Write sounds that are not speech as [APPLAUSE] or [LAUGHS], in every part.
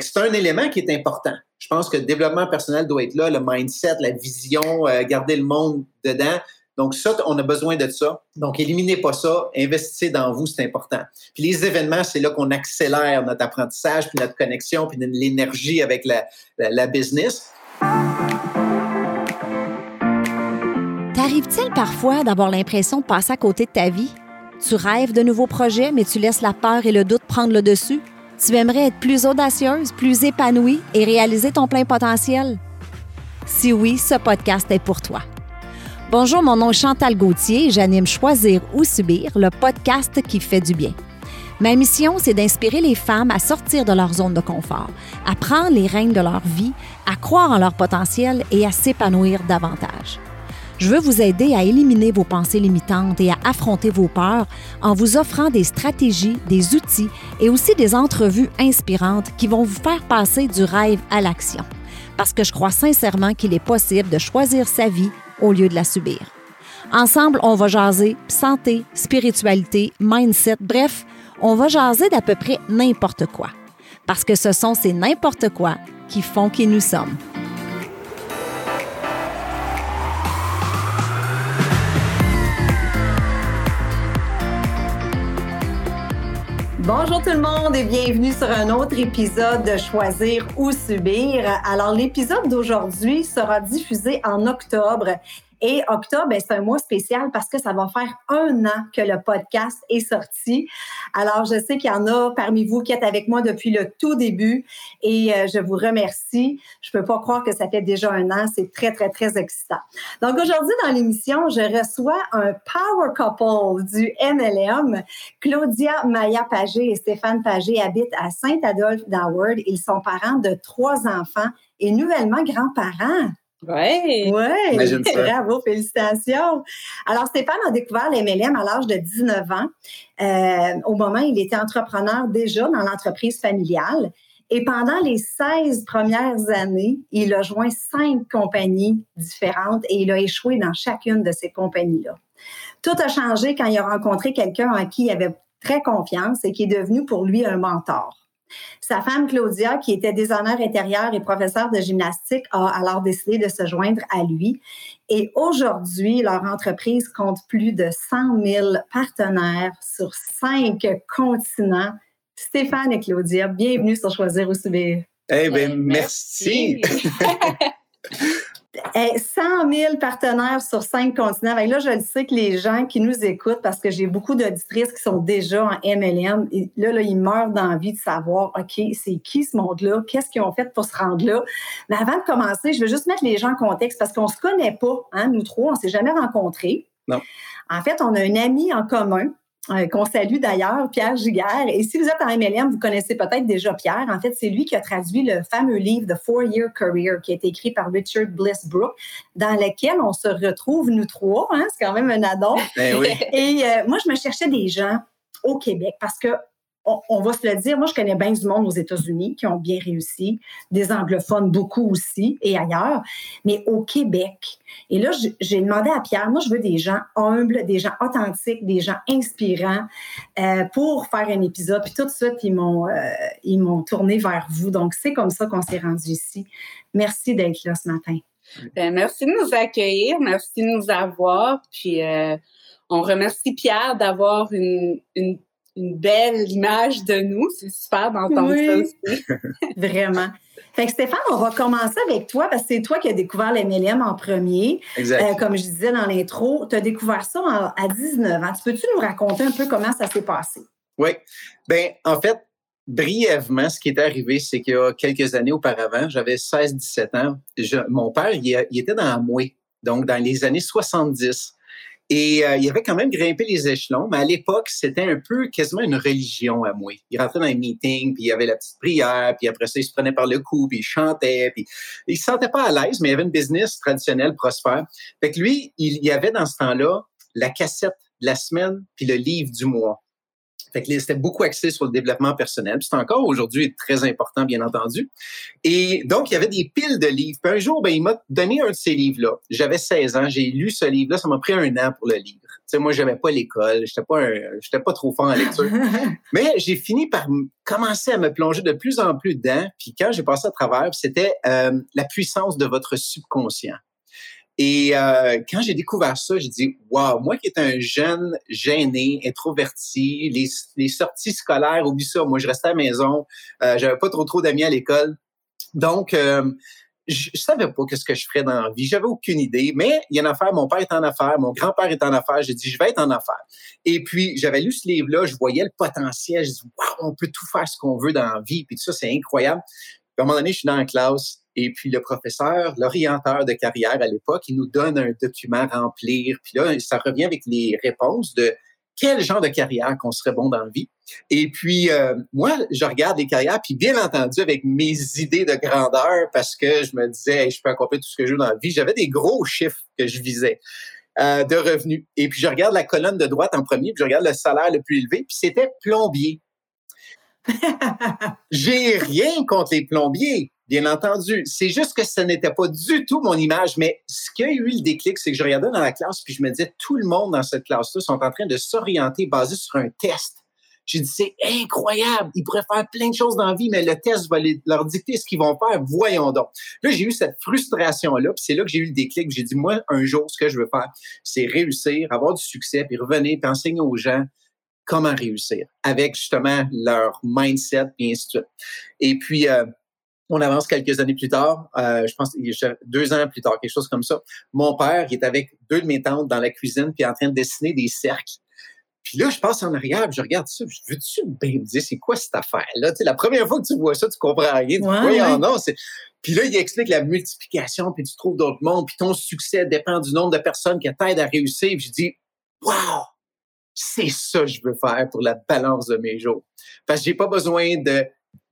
c'est un élément qui est important. Je pense que le développement personnel doit être là, le mindset, la vision, euh, garder le monde dedans. Donc, ça, on a besoin de ça. Donc, éliminez pas ça, investissez dans vous, c'est important. Puis les événements, c'est là qu'on accélère notre apprentissage, puis notre connexion, puis l'énergie avec la, business. T'arrive-t-il parfois d'avoir l'impression de passer à côté de ta vie? Tu rêves de nouveaux projets, mais tu laisses la peur et le doute prendre le dessus? Tu aimerais être plus audacieuse, plus épanouie et réaliser ton plein potentiel? Si oui, ce podcast est pour toi. Bonjour, mon nom est Chantal Gauthier et j'anime Choisir ou Subir, le podcast qui fait du bien. Ma mission, c'est d'inspirer les femmes à sortir de leur zone de confort, à prendre les rênes de leur vie, à croire en leur potentiel et à s'épanouir davantage. Je veux vous aider à éliminer vos pensées limitantes et à affronter vos peurs en vous offrant des stratégies, des outils et aussi des entrevues inspirantes qui vont vous faire passer du rêve à l'action. Parce que je crois sincèrement qu'il est possible de choisir sa vie au lieu de la subir. Ensemble, on va jaser santé, spiritualité, mindset, bref, on va jaser d'à peu près n'importe quoi. Parce que ce sont ces n'importe quoi qui font qui nous sommes. Bonjour tout le monde et bienvenue sur un autre épisode de Choisir ou Subir. Alors l'épisode d'aujourd'hui sera diffusé en octobre et octobre, ben, c'est un mois spécial parce que ça va faire un an que le podcast est sorti. Alors, je sais qu'il y en a parmi vous qui êtes avec moi depuis le tout début et euh, je vous remercie. Je peux pas croire que ça fait déjà un an. C'est très, très, très excitant. Donc, aujourd'hui, dans l'émission, je reçois un power couple du MLM. Claudia Maya Pagé et Stéphane Pagé habitent à Saint-Adolphe d'Howard. Ils sont parents de trois enfants et nouvellement grands-parents. Oui. Oui. Bravo, félicitations. Alors, Stéphane a découvert les MLM à l'âge de 19 ans. Euh, au moment, il était entrepreneur déjà dans l'entreprise familiale. Et pendant les 16 premières années, il a joint cinq compagnies différentes et il a échoué dans chacune de ces compagnies-là. Tout a changé quand il a rencontré quelqu'un en qui il avait très confiance et qui est devenu pour lui un mentor. Sa femme Claudia, qui était designer intérieur et professeur de gymnastique, a alors décidé de se joindre à lui. Et aujourd'hui, leur entreprise compte plus de 100 000 partenaires sur cinq continents. Stéphane et Claudia, bienvenue sur Choisir ou Subir. Eh bien, merci. [LAUGHS] [LAUGHS] 100 000 partenaires sur cinq continents. là, je le sais que les gens qui nous écoutent, parce que j'ai beaucoup d'auditrices qui sont déjà en MLM, et là, là, ils meurent d'envie de savoir, OK, c'est qui ce monde-là? Qu'est-ce qu'ils ont fait pour se rendre là? Mais avant de commencer, je veux juste mettre les gens en contexte parce qu'on ne se connaît pas, hein, nous trois, on ne s'est jamais rencontrés. Non. En fait, on a un ami en commun euh, qu'on salue d'ailleurs, Pierre Giguère. Et si vous êtes en MLM, vous connaissez peut-être déjà Pierre. En fait, c'est lui qui a traduit le fameux livre The Four-Year Career qui a été écrit par Richard Bliss Brooke, dans lequel on se retrouve, nous trois. Hein, c'est quand même un adon. Ben oui. [LAUGHS] Et euh, moi, je me cherchais des gens au Québec parce que on, va se le dire, moi, je connais bien du monde aux États-Unis qui ont bien réussi, des anglophones beaucoup aussi et ailleurs, mais au Québec. Et là, j'ai demandé à Pierre, moi, je veux des gens humbles, des gens authentiques, des gens inspirants euh, pour faire un épisode. Puis tout de suite, ils m'ont, euh, ils m'ont tourné vers vous. Donc, c'est comme ça qu'on s'est rendu ici. Merci d'être là ce matin. Ben, merci de nous accueillir, merci de nous avoir. Puis, euh, on remercie Pierre d'avoir une une belle image de nous. C'est super d'entendre ça aussi. [LAUGHS] Vraiment. Fait que Stéphane, on va commencer avec toi parce que c'est toi qui as découvert l'MLM en premier. Exact. Euh, comme je disais dans l'intro, tu as découvert ça à 19 ans. Tu peux-tu nous raconter un peu comment ça s'est passé? Oui. Bien, en fait, brièvement, ce qui est arrivé, c'est qu'il y a quelques années auparavant, j'avais 16-17 ans. mon père, il, il, était dans la mouée, donc dans les années 70. Et euh, il avait quand même grimpé les échelons, mais à l'époque, c'était un peu quasiment une religion à moi. Il rentrait dans les meetings, puis il y avait la petite prière, puis après ça, il se prenait par le cou, puis il chantait, puis il se sentait pas à l'aise, mais il avait une business traditionnelle, prospère. Fait que lui, il y avait dans ce temps-là la cassette de la semaine, puis le livre du mois. Fait que c'était beaucoup axé sur le développement personnel. C'est encore aujourd'hui très important, bien entendu. Et donc, il y avait des piles de livres. Puis un jour, ben, il m'a donné un de ces livres-là. J'avais 16 ans, j'ai lu ce livre-là. Ça m'a pris un an pour le lire. sais, moi, j'avais pas l'école, j'étais pas, j'étais pas trop fort en lecture. [LAUGHS] Mais j'ai fini par commencer à me plonger de plus en plus dedans. Puis quand j'ai passé à travers, c'était euh, la puissance de votre subconscient. Et euh, quand j'ai découvert ça, j'ai dit waouh, moi qui étais un jeune gêné, introverti, les, sorties scolaires, oublie ça, moi je restais à la maison, euh, j'avais pas trop trop d'amis à l'école. Donc euh, je, savais pas qu'est-ce que je ferais dans la vie, j'avais aucune idée, mais il y a une affaire, mon père est en affaires, mon grand-père est en affaires, j'ai dit je vais être en affaires. Et puis j'avais lu ce livre-là, je voyais le potentiel, je dis waouh, on peut tout faire ce qu'on veut dans la vie, puis tout ça c'est incroyable. Puis à un moment donné, je suis dans la classe, et puis le professeur, l'orienteur de carrière à l'époque, il nous donne un document à remplir. Puis là, ça revient avec les réponses de quel genre de carrière qu'on serait bon dans la vie. Et puis, euh, moi, je regarde les carrières, puis bien entendu, avec mes idées de grandeur, parce que je me disais, je peux accomplir tout ce que je veux dans la vie, j'avais des gros chiffres que je visais. Euh, de revenus. Et puis, je regarde la colonne de droite en premier, puis je regarde le salaire le plus élevé, puis c'était plombier. [LAUGHS] J'ai rien contre les plombiers, bien entendu. C'est juste que ce n'était pas du tout mon image. Mais ce qui a eu le déclic, c'est que je regardais dans la classe puis je me disais, tout le monde dans cette classe-là sont en train de s'orienter basé sur un test. J'ai dit, c'est incroyable. Ils pourraient faire plein de choses dans la vie, mais le test va leur dicter ce qu'ils vont faire. Voyons donc. Là, j'ai eu cette frustration-là, puis c'est là que j'ai eu le déclic. J'ai dit, moi, un jour, ce que je veux faire, c'est réussir, avoir du succès, puis revenir, puis enseigner aux gens comment réussir avec justement leur mindset et ainsi de suite. Et puis, euh, on avance quelques années plus tard, euh, je pense deux ans plus tard, quelque chose comme ça. Mon père il est avec deux de mes tantes dans la cuisine puis en train de dessiner des cercles. Puis là, je passe en arrière, je regarde ça, je veux-tu bien me dire c'est quoi cette affaire-là? La première fois que tu vois ça, tu comprends rien. Tu ouais, non, c'est. Puis là, il explique la multiplication, puis tu trouves d'autres mondes, puis ton succès dépend du nombre de personnes qui t'aident à réussir. Puis je dis, wow, c'est ça que je veux faire pour la balance de mes jours. Parce que j'ai pas besoin de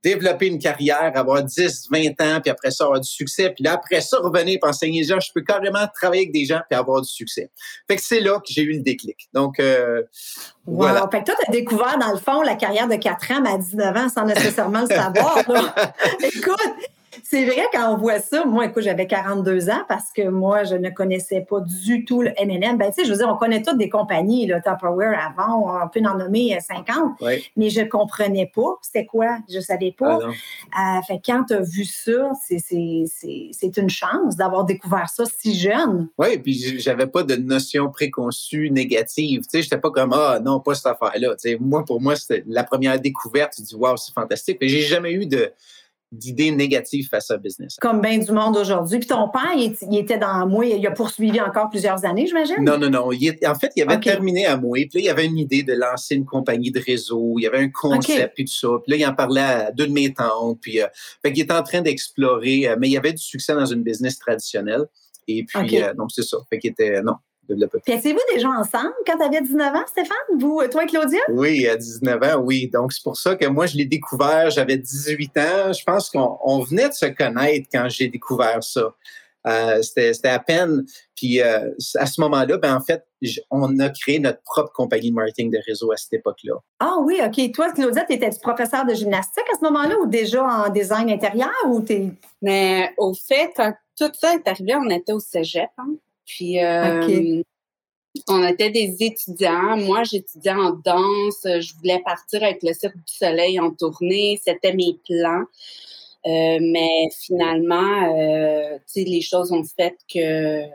développer une carrière, avoir 10, 20 ans, puis après ça, avoir du succès, puis là, après ça, revenir pour enseigner les gens. Je peux carrément travailler avec des gens puis avoir du succès. Fait que c'est là que j'ai eu le déclic. Donc, euh, voilà. Fait que toi, tu as découvert, dans le fond, la carrière de 4 ans, mais à 19 ans, sans nécessairement le savoir. [LAUGHS] Écoute, c'est vrai quand on voit ça. Moi, écoute, j'avais 42 ans parce que moi, je ne connaissais pas du tout le M&M. Ben, tu sais, je veux dire, on connaît toutes des compagnies, le Tupperware avant, on peut en nommer 50, mais je comprenais pas c'était quoi. Je savais pas. Ah euh, fait quand tu as vu ça, c'est une chance d'avoir découvert ça si jeune. Oui, puis j'avais pas de notion préconçue négative. Tu sais, j'étais pas comme ah non, pas cette affaire-là. Tu sais, moi, pour moi, c'était la première découverte. Tu dis waouh, c'est fantastique. Mais j'ai jamais eu de d'idées négatives face à business. Comme bien du monde aujourd'hui. Puis ton père, il, était dans moi, il a poursuivi encore plusieurs années, j'imagine? Non, non, non. en fait, il avait terminé à moi. Puis là, il avait une idée de lancer une compagnie de réseau. Il y avait un concept et tout ça. Puis là, il en parlait à deux de mes tantes. Puis, euh, fait qu'il était en train d'explorer. Euh, mais il y avait du succès dans une business traditionnelle. Et puis, euh, donc, c'est ça. Fait qu'il était, non, puis étiez-vous déjà ensemble quand tu avais 19 ans, Stéphane? Vous, toi et Claudia? Oui, à 19 ans, oui. Donc, c'est pour ça que moi, je l'ai découvert, j'avais 18 ans. Je pense qu'on venait de se connaître quand j'ai découvert ça. Euh, c'était à peine. Puis euh, à ce moment-là, ben en fait, on a créé notre propre compagnie de marketing de réseau à cette époque-là. Ah oui, OK. Toi, Claudia, tu étais professeur de gymnastique à ce moment-là ou déjà en design intérieur ou t'es... Mais au fait, quand tout ça est arrivé, on était au cégep. Hein? Puis, on était des étudiants. Moi, j'étudiais en danse. Je voulais partir avec le Cirque du Soleil en tournée. C'était mes plans. Euh, mais finalement, euh, les choses ont fait que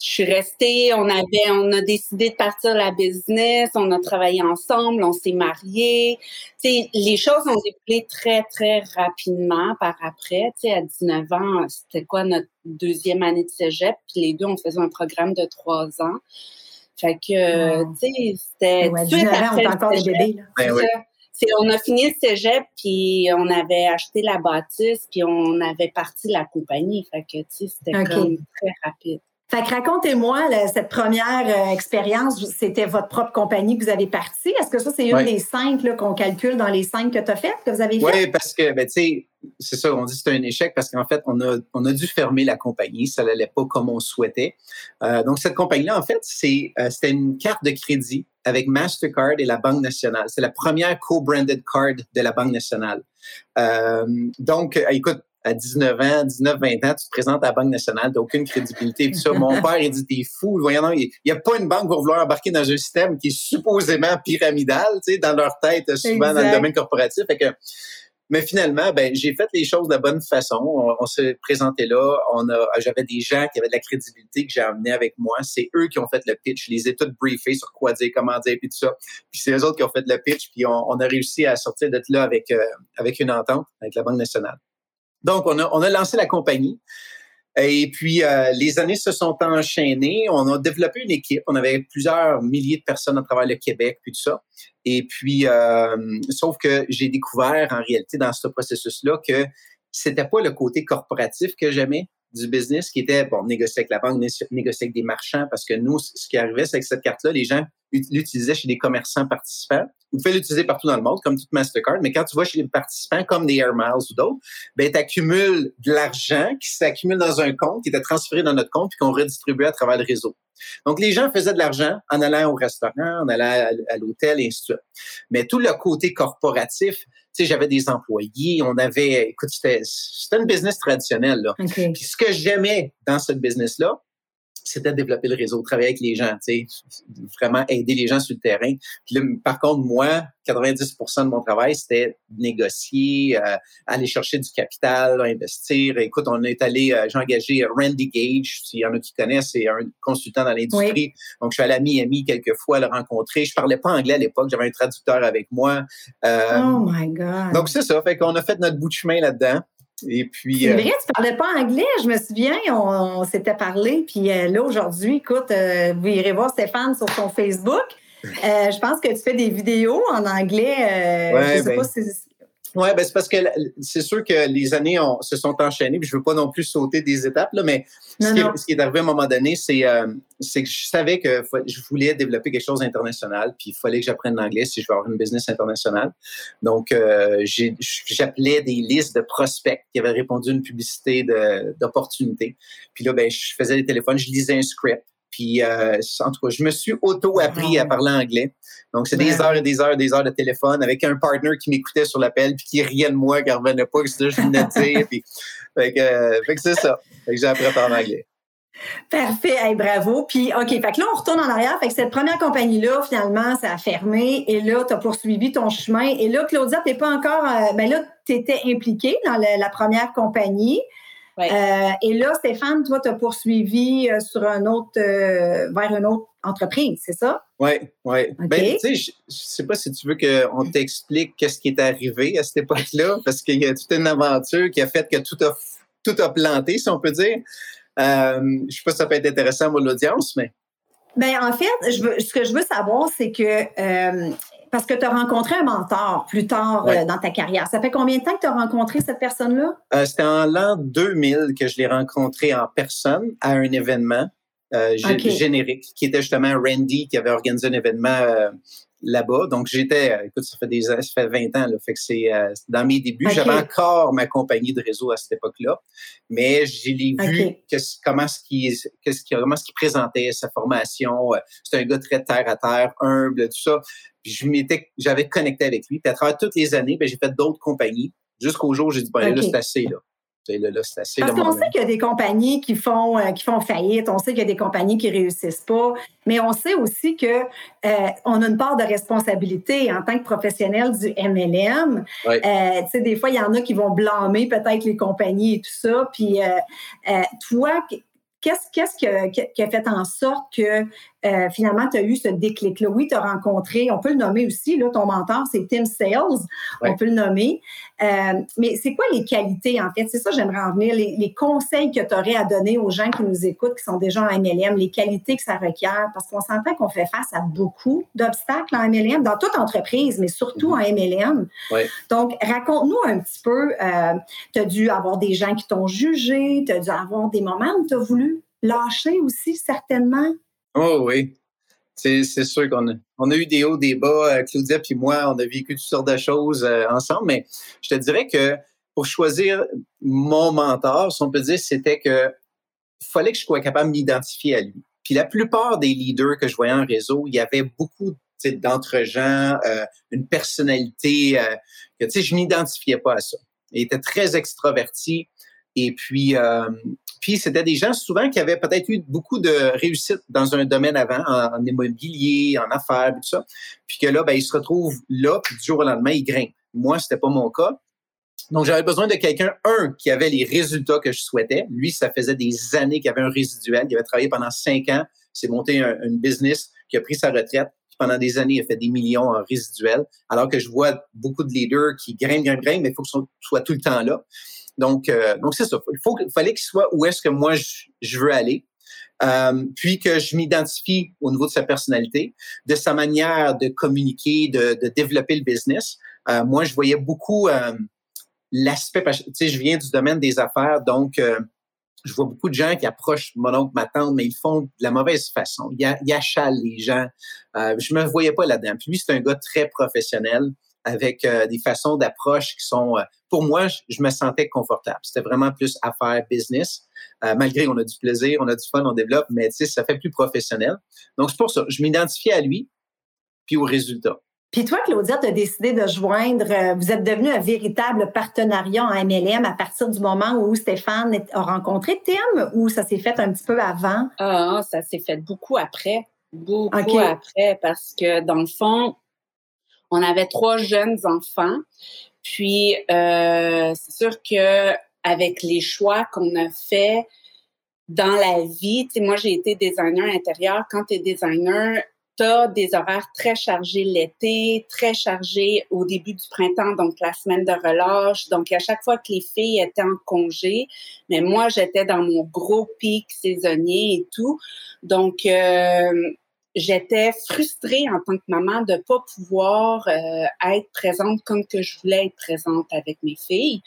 je suis restée, on avait, on a décidé de partir la business, on a travaillé ensemble, on s'est mariés. sais, les choses ont découlé très, très rapidement par après. sais, à 19 ans, c'était quoi notre deuxième année de cégep? Puis les deux, on faisait un programme de trois ans. Fait que, tu sais, c'était... Ouais, 19 ans, on est encore des bébés, là. Ben on a fini le cégep, puis on avait acheté la bâtisse, puis on avait parti la compagnie. Fait que, tu sais, c'était comme très rapide. Fait que racontez-moi cette première euh, expérience. C'était votre propre compagnie que vous avez partie. Est-ce que ça, c'est une des cinq qu'on calcule dans les cinq que tu as faites, que vous avez fait? Oui, parce que, ben, tu sais, c'est ça, on dit que c'est un échec parce qu'en fait, on a, on a dû fermer la compagnie. Ça n'allait pas comme on souhaitait. Euh, donc, cette compagnie-là, en fait, c'est, euh, c'était une carte de crédit avec Mastercard et la Banque nationale. C'est la première co-branded card de la Banque nationale. Euh, donc, écoute, à 19 ans, 19, 20 ans, tu te présentes à la Banque nationale, tu aucune crédibilité. Tout ça. Mon [LAUGHS] père, il dit, t'es fou. Voyons, il n'y a pas une banque qui va vouloir embarquer dans un système qui est supposément pyramidal, tu sais, dans leur tête, souvent dans le domaine corporatif. Fait que, mais finalement, ben, j'ai fait les choses de la bonne façon. On, s'est présenté là. On a, j'avais des gens qui avaient de la crédibilité que j'ai amené avec moi. C'est eux qui ont fait le pitch. Je les ai tous briefés sur quoi dire, comment dire, puis tout ça. Puis c'est eux autres qui ont fait le pitch. Puis on, a réussi à sortir d'être là avec, euh, avec une entente avec la Banque nationale. Donc, on a, lancé la compagnie. Et puis, euh, les années se sont enchaînées. On a développé une équipe. On avait plusieurs milliers de personnes à travers le Québec, puis tout ça. Et puis, euh, sauf que j'ai découvert en réalité dans ce processus-là que c'était pas le côté corporatif que j'aimais du business qui était, bon, négocier avec la banque, négocier avec des marchands, parce que nous, ce qui arrivait, c'est que cette carte-là, les gens l'utilisaient chez des commerçants participants. Vous pouvez l'utiliser partout dans le monde, comme toute Mastercard, mais quand tu vas chez les participants, comme des Air Miles ou d'autres, ben, tu accumules de l'argent qui s'accumule dans un compte, qui était transféré dans notre compte, puis qu'on redistribuait à travers le réseau. Donc, les gens faisaient de l'argent en allant au restaurant, en allant à, l'hôtel, et ainsi de suite. Mais tout le côté corporatif, sais, j'avais des employés, on avait, écoute, c'était, c'était une business traditionnelle, là. Puis ce que j'aimais dans cette business-là, c'était développer le réseau, travailler avec les gens, tu sais, vraiment aider les gens sur le terrain. par contre, moi, 90% de mon travail, c'était négocier, euh, aller chercher du capital, investir. Écoute, on est allé, euh, j'ai engagé Randy Gage, s'il y en a qui connaissent, c'est un consultant dans l'industrie. Donc, je suis allé à Miami quelques fois le rencontrer. Je parlais pas anglais à l'époque, j'avais un traducteur avec moi. Euh, oh my God! Donc, c'est ça. Fait qu'on a fait notre bout de chemin là-dedans. Et puis. C'est euh, vrai, tu parlais pas anglais, je me souviens, on, s'était parlé. Puis euh, là, aujourd'hui, écoute, euh, vous irez voir Stéphane sur son Facebook. je pense que tu fais des vidéos en anglais. Ouais, je sais ben, pas si oui, ben c'est parce que c'est sûr que les années se sont enchaînées, puis je veux pas non plus sauter des étapes, là, mais ce, qui est, arrivé à un moment donné, c'est euh, que je savais que je voulais développer quelque chose d'international, puis il fallait que j'apprenne l'anglais si je veux avoir une business internationale. Donc, euh, j'appelais des listes de prospects qui avaient répondu à une publicité d'opportunités. Puis là, ben, je faisais des téléphones, je lisais un script. Puis, euh, en tout cas, je me suis auto-appris à parler anglais. Donc, c'est des heures et des heures et des heures de téléphone avec un partner qui m'écoutait sur l'appel puis qui riait de moi, qui revenait pas, que c'était je venais de dire. puis, fait que, euh, fait que c'est ça. Fait que j'ai appris à parler anglais. Parfait, hey, bravo. Puis, OK, fait que là, on retourne en arrière. Fait que cette première compagnie-là, finalement, ça a fermé. Et là, tu as poursuivi ton chemin. Et là, Claudia, tu n'es pas encore. Euh, ben là, tu étais impliquée dans la première compagnie. Euh, et là, Stéphane, toi, tu as poursuivi euh, sur un autre, euh, vers une autre entreprise, c'est ça? Oui, oui. Ben, tu sais, je ne sais pas si tu veux qu'on t'explique qu'est-ce qui est arrivé à cette époque-là, [LAUGHS] parce qu'il y a toute une aventure qui a fait que tout a, tout a planté, si on peut dire. je ne sais pas si ça peut être intéressant pour l'audience, mais. Ben, en fait, je veux, ce que je veux savoir, c'est que parce que tu as rencontré un mentor plus tard euh, dans ta carrière. Ça fait combien de temps que tu as rencontré cette personne-là? Euh, c'était en l'an 2000 que je l'ai rencontré en personne à un événement euh, générique, qui était justement Randy qui avait organisé un événement là-bas. Donc, j'étais, écoute, ça fait des ça fait 20 ans, là, fait que c'est dans mes débuts. J'avais encore ma compagnie de réseau à cette époque-là, mais j'ai vu comment ce qui, comment ce qui présentait sa formation. C'était un gars très terre à terre, humble, tout ça je m'étais, j'avais connecté avec lui. Puis à travers toutes les années, ben, j'ai fait d'autres compagnies jusqu'au jour où j'ai dit, ben, là, c'est assez, là. Là, là, assez, Parce qu'on sait qu'il y a des compagnies qui font, euh, qui font faillite, on sait qu'il y a des compagnies qui réussissent pas, mais on sait aussi que euh, on a une part de responsabilité en tant que professionnel du MLM. Euh, des fois, il y en a qui vont blâmer peut-être les compagnies et tout ça. Puis toi, qu'est-ce, qu'est-ce qui a, fait en sorte que euh, finalement, tu as eu ce déclic-là. Oui, tu as rencontré, on peut le nommer aussi, là, ton mentor, c'est Tim Sales, on peut le nommer. Euh, mais c'est quoi les qualités, en fait? C'est ça, j'aimerais en venir. Les, conseils que tu aurais à donner aux gens qui nous écoutent, qui sont déjà en MLM, les qualités que ça requiert, parce qu'on s'entend qu'on fait face à beaucoup d'obstacles en MLM, dans toute entreprise, mais surtout en MLM. Donc, raconte-nous un petit peu, euh, tu as dû avoir des gens qui t'ont jugé, tu as dû avoir des moments où tu as voulu lâcher aussi, certainement? Oh oui. C'est sûr qu'on a, eu des hauts, des bas. Euh, Claudia puis moi, on a vécu toutes sortes de choses euh, ensemble, mais je te dirais que pour choisir mon mentor, si on peut dire, c'était que fallait que je sois capable de m'identifier à lui. Puis la plupart des leaders que je voyais en réseau, il y avait beaucoup d'entre gens, euh, une personnalité que tu sais, je m'identifiais pas à ça. Il était très extraverti. Et puis, euh, puis c'était des gens souvent qui avaient peut-être eu beaucoup de réussite dans un domaine avant, en, immobilier, en affaires, tout ça. Puis que là, ben, ils se retrouvent là, puis du jour au lendemain, ils grimpent. Moi, c'était pas mon cas. Donc, j'avais besoin de quelqu'un, un, qui avait les résultats que je souhaitais. Lui, ça faisait des années qu'il avait un résiduel. Il avait travaillé pendant cinq ans. s'est monté un, business, qui a pris sa retraite. pendant des années, il a fait des millions en résiduel. Alors que je vois beaucoup de leaders qui grimpent, grimpent, grimpent, mais il faut qu'ils soient tout le temps là. Donc, euh, donc c'est ça. Il fallait qu'il soit où est-ce que moi je, veux aller. Euh, puis que je m'identifie au niveau de sa personnalité, de sa manière de communiquer, de, développer le business. Euh, moi, je voyais beaucoup l'aspect, tu sais, je viens du domaine des affaires, donc je vois beaucoup de gens qui approchent mon oncle, ma tante, mais ils font de la mauvaise façon. Ils achalent les gens. Euh, je me voyais pas là-dedans. Puis lui, c'est un gars très professionnel avec euh, des façons d'approche qui sont, euh, pour moi, je, me sentais confortable. C'était vraiment plus affaire business. Euh, malgré on a du plaisir, on a du fun, on développe, mais tu sais, ça fait plus professionnel. Donc, c'est pour ça, je m'identifiais à lui, puis au résultat. Puis toi, Claudia, tu as décidé de joindre, vous êtes devenu un véritable partenariat en MLM à partir du moment où Stéphane a rencontré Tim ou ça s'est fait un petit peu avant? Ah, ça s'est fait beaucoup après. Beaucoup après parce que dans le fond, on avait trois jeunes enfants. Puis, euh, c'est sûr que avec les choix qu'on a fait dans la vie, moi, j'ai été designer intérieur. Quand tu es designer, tu des horaires très chargés l'été, très chargés au début du printemps, donc la semaine de relâche. Donc, à chaque fois que les filles étaient en congé, mais moi, j'étais dans mon gros pic saisonnier et tout. Donc, euh, j'étais frustrée en tant que maman de pas pouvoir euh, être présente comme que je voulais être présente avec mes filles.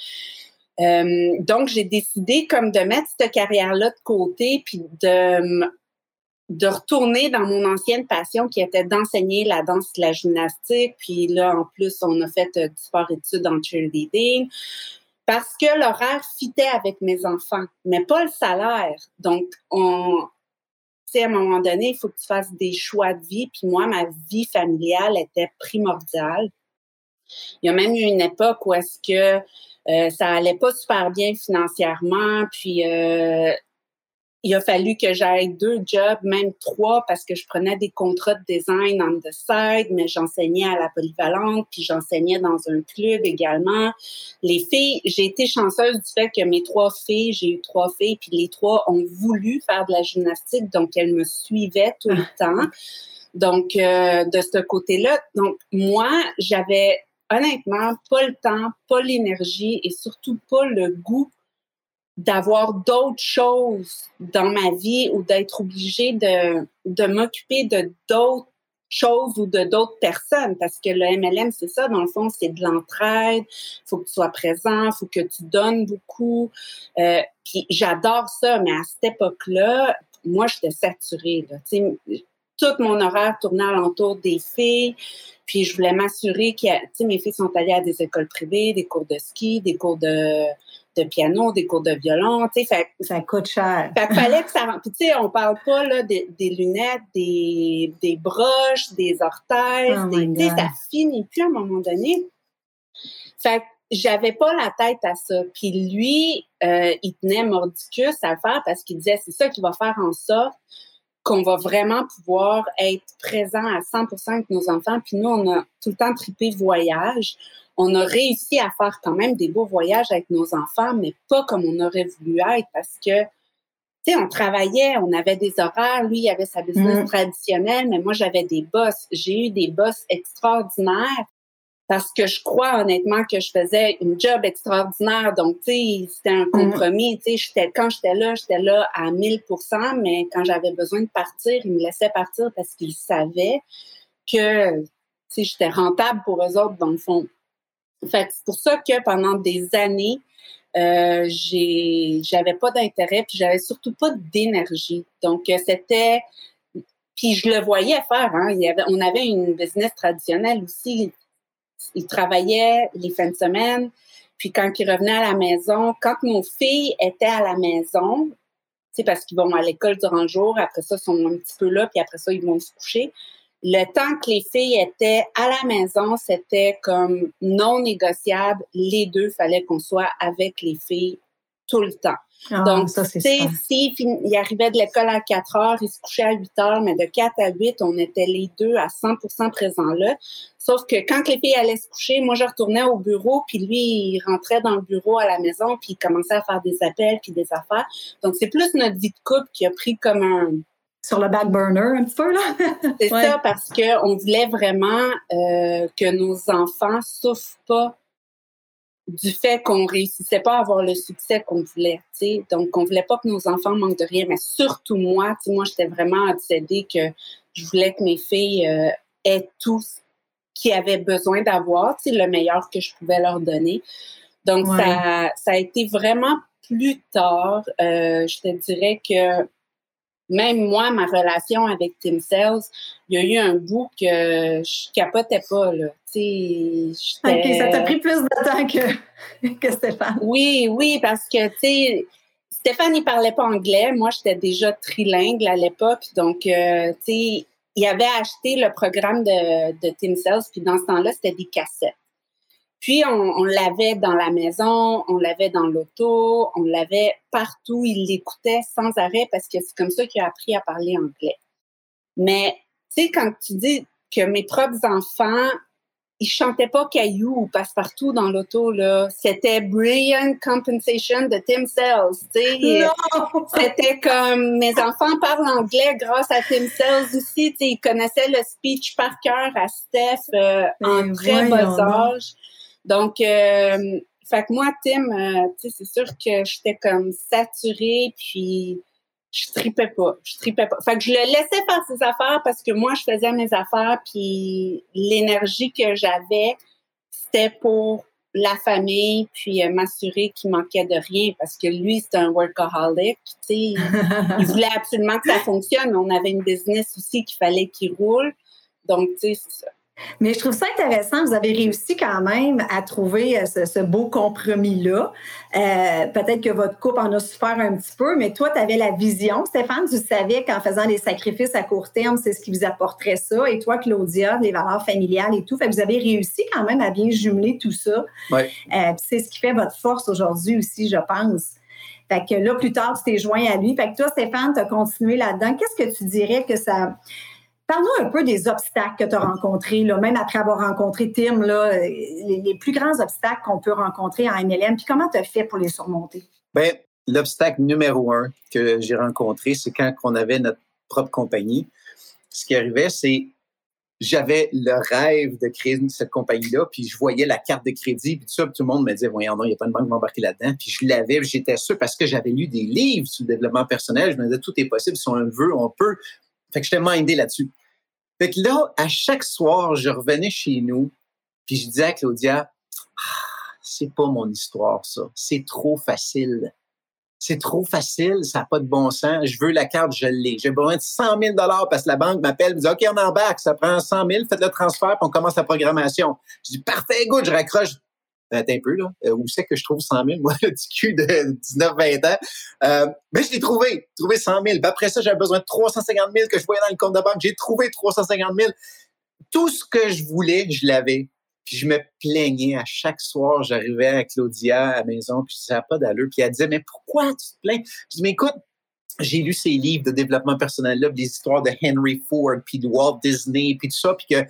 Euh, donc, j'ai décidé comme de mettre cette carrière-là de côté, puis de, de retourner dans mon ancienne passion qui était d'enseigner la danse et la gymnastique. Puis là, en plus, on a fait euh, du sport-études en cheerleading parce que l'horaire fitait avec mes enfants, mais pas le salaire. Donc, on, à un moment donné, il faut que tu fasses des choix de vie. Puis moi, ma vie familiale était primordiale. Il y a même eu une époque où est-ce que euh, ça allait pas super bien financièrement, puis euh, il a fallu que j'aille deux jobs, même trois, parce que je prenais des contrats de design on the side, mais j'enseignais à la polyvalente, puis j'enseignais dans un club également. Les filles, j'ai été chanceuse du fait que mes trois filles, j'ai eu trois filles, puis les trois ont voulu faire de la gymnastique, donc elles me suivaient tout le [LAUGHS] temps. Donc, euh, de ce côté-là, donc moi, j'avais honnêtement pas le temps, pas l'énergie et surtout pas le goût d'avoir d'autres choses dans ma vie ou d'être obligée de, de m'occuper de d'autres choses ou de d'autres personnes. Parce que le MLM c'est ça dans le fond c'est de l'entraide. Faut que tu sois présent faut que tu donnes beaucoup. Euh, puis j'adore ça mais à cette époque-là moi j'étais saturée là. Tout mon horaire tournait alentour des filles. Puis je voulais m'assurer que mes filles sont allées à des écoles privées des cours de ski des cours de de piano, des cours de violon, tu sais, ça coûte cher. Fait fallait que ça tu sais, on parle pas là des, lunettes, des, des broches, des orteils, oh tu sais, ça finit plus à un moment donné. Fait que j'avais pas la tête à ça. Puis lui, euh, il tenait mordicus à faire parce qu'il disait c'est ça qui va faire en sorte qu'on va vraiment pouvoir être présent à 100% avec nos enfants. Puis nous, on a tout le temps tripé voyage on a réussi à faire quand même des beaux voyages avec nos enfants, mais pas comme on aurait voulu être parce que, tu sais, on travaillait, on avait des horaires. Lui, il avait sa business mm. traditionnelle, mais moi, j'avais des boss. J'ai eu des boss extraordinaires parce que je crois honnêtement que je faisais une job extraordinaire. Donc, tu sais, c'était un mm. compromis. Tu sais, quand j'étais là, j'étais là à 1000% mais quand j'avais besoin de partir, ils me laissaient partir parce qu'ils savaient que, tu sais, j'étais rentable pour eux autres, dans le fond. Fait c'est pour ça que pendant des années, euh, j'avais pas d'intérêt, puis j'avais surtout pas d'énergie. Donc, euh, c'était... Puis je le voyais faire. Hein. Il y avait, on avait une business traditionnelle aussi. Il travaillait les fins de semaine. Puis quand il revenait à la maison, quand nos filles étaient à la maison, c'est parce qu'ils vont à l'école durant le jour, après ça, ils sont un petit peu là, puis après ça, ils vont se coucher. le temps que les filles étaient à la maison, c'était comme non négociable. Les deux, fallait qu'on soit avec les filles tout le temps. Ah, Donc, ça, c'est tu sais, super. si fin- il arrivait de l'école à 4 heures, il se couchait à 8 heures, mais de 4 à 8, on était les deux à 100% présents là. Sauf que quand les filles allaient se coucher, moi, je retournais au bureau, puis lui, il rentrait dans le bureau à la maison, puis il commençait à faire des appels, puis des affaires. Donc, c'est plus notre vie de couple qui a pris comme un, Sur le back burner, un petit peu, là. c'est [LAUGHS] Ouais. ça, parce qu'on voulait vraiment euh, que nos enfants souffrent pas du fait qu'on réussissait pas à avoir le succès qu'on voulait. tu sais. Donc, on voulait pas que nos enfants manquent de rien, mais surtout moi. tu sais, Moi, j'étais vraiment obsédée que je voulais que mes filles euh, aient tout ce qu'ils avaient besoin d'avoir, tu sais, le meilleur que je pouvais leur donner. Donc, Ouais. ça, ça a été vraiment plus tard. euh, je te dirais que même moi, ma relation avec Tim Sales, il y a eu un bout que je capotais pas, là. OK, ça t'a pris plus de temps que, [LAUGHS] que Stéphane. Oui, oui, parce que, tu sais, Stéphane, il parlait pas anglais. Moi, j'étais déjà trilingue à l'époque. Donc, euh, tu sais, il avait acheté le programme de, de Tim Sales, puis dans ce temps-là, c'était des cassettes. Puis, on, on l'avait dans la maison, on l'avait dans l'auto, on l'avait partout. Il l'écoutait sans arrêt parce que c'est comme ça qu'il a appris à parler anglais. Mais, tu sais, quand tu dis que mes propres enfants, ils chantaient pas Caillou ou Passe-Partout dans l'auto, là. C'était Brilliant Compensation de Tim Sells, tu sais. Non! [LAUGHS] C'était comme mes enfants parlent anglais grâce à Tim Sells aussi. Tu sais, ils connaissaient le speech par cœur à Steph euh, en très bas âge. Donc, euh, fait que moi, Tim, euh, tu sais, c'est sûr que j'étais comme saturée, puis je tripais pas. Je tripais pas. Fait que je le laissais faire ses affaires parce que moi, je faisais mes affaires, puis l'énergie que j'avais, c'était pour la famille, puis euh, m'assurer qu'il manquait de rien parce que lui, c'est un workaholic, tu sais. Il, [LAUGHS] il voulait absolument que ça fonctionne. On avait une business aussi qu'il fallait qu'il roule. Donc, tu sais, c'est ça. Mais je trouve ça intéressant. Vous avez réussi quand même à trouver euh, ce, ce beau compromis-là. Euh, Peut-être que votre couple en a souffert un petit peu, mais toi, tu avais la vision. Stéphane, tu savais qu'en faisant des sacrifices à court terme, c'est ce qui vous apporterait ça. Et toi, Claudia, les valeurs familiales et tout. Fait que vous avez réussi quand même à bien jumeler tout ça. Ouais. Euh, c'est ce qui fait votre force aujourd'hui aussi, je pense. Fait que là, plus tard, tu t'es joint à lui. Fait que toi, Stéphane, tu as continué là-dedans. Qu'est-ce que tu dirais que ça. Parle-nous un peu des obstacles que tu as rencontrés, même après avoir rencontré Tim, les, plus grands obstacles qu'on peut rencontrer en MLM, puis comment tu as fait pour les surmonter? Ben, l'obstacle numéro un que j'ai rencontré, c'est quand on avait notre propre compagnie. Ce qui arrivait, c'est j'avais le rêve de créer cette compagnie-là, puis je voyais la carte de crédit, puis tout ça, tout le monde me disait, voyons, non, il n'y a pas de banque qui va embarquer là-dedans. Puis je l'avais, j'étais sûr parce que j'avais lu des livres sur le développement personnel. Je me disais, tout est possible, si on le veut, on peut. Fait que j'étais mindé là-dessus. Fait que là, à chaque soir, je revenais chez nous, puis je disais à Claudia, ah, c'est pas mon histoire, ça. C'est trop facile. C'est trop facile, ça n'a pas de bon sens. Je veux la carte, je l'ai. J'ai besoin de 100 000 parce que la banque m'appelle, me dit OK, on embarque, ça prend 100 000, faites le transfert, puis on commence la programmation. Je dis Parfait, good, je raccroche. Attends un peu, là. Euh, où c'est que je trouve 100 000, moi, [LAUGHS] le cul de 19-20 ans? Euh, mais je l'ai trouvé, trouvé 100 000. Puis après ça, j'avais besoin de 350 000 que je voyais dans le compte de banque. J'ai trouvé 350 000. Tout ce que je voulais, je l'avais. Puis je me plaignais à chaque soir. J'arrivais à Claudia à la maison, puis je disais, pas d'allure. Puis elle disait, mais pourquoi tu te plains? Je dis, mais écoute, j'ai lu ces livres de développement personnel-là, les histoires de Henry Ford, puis de Walt Disney, puis tout ça, puis que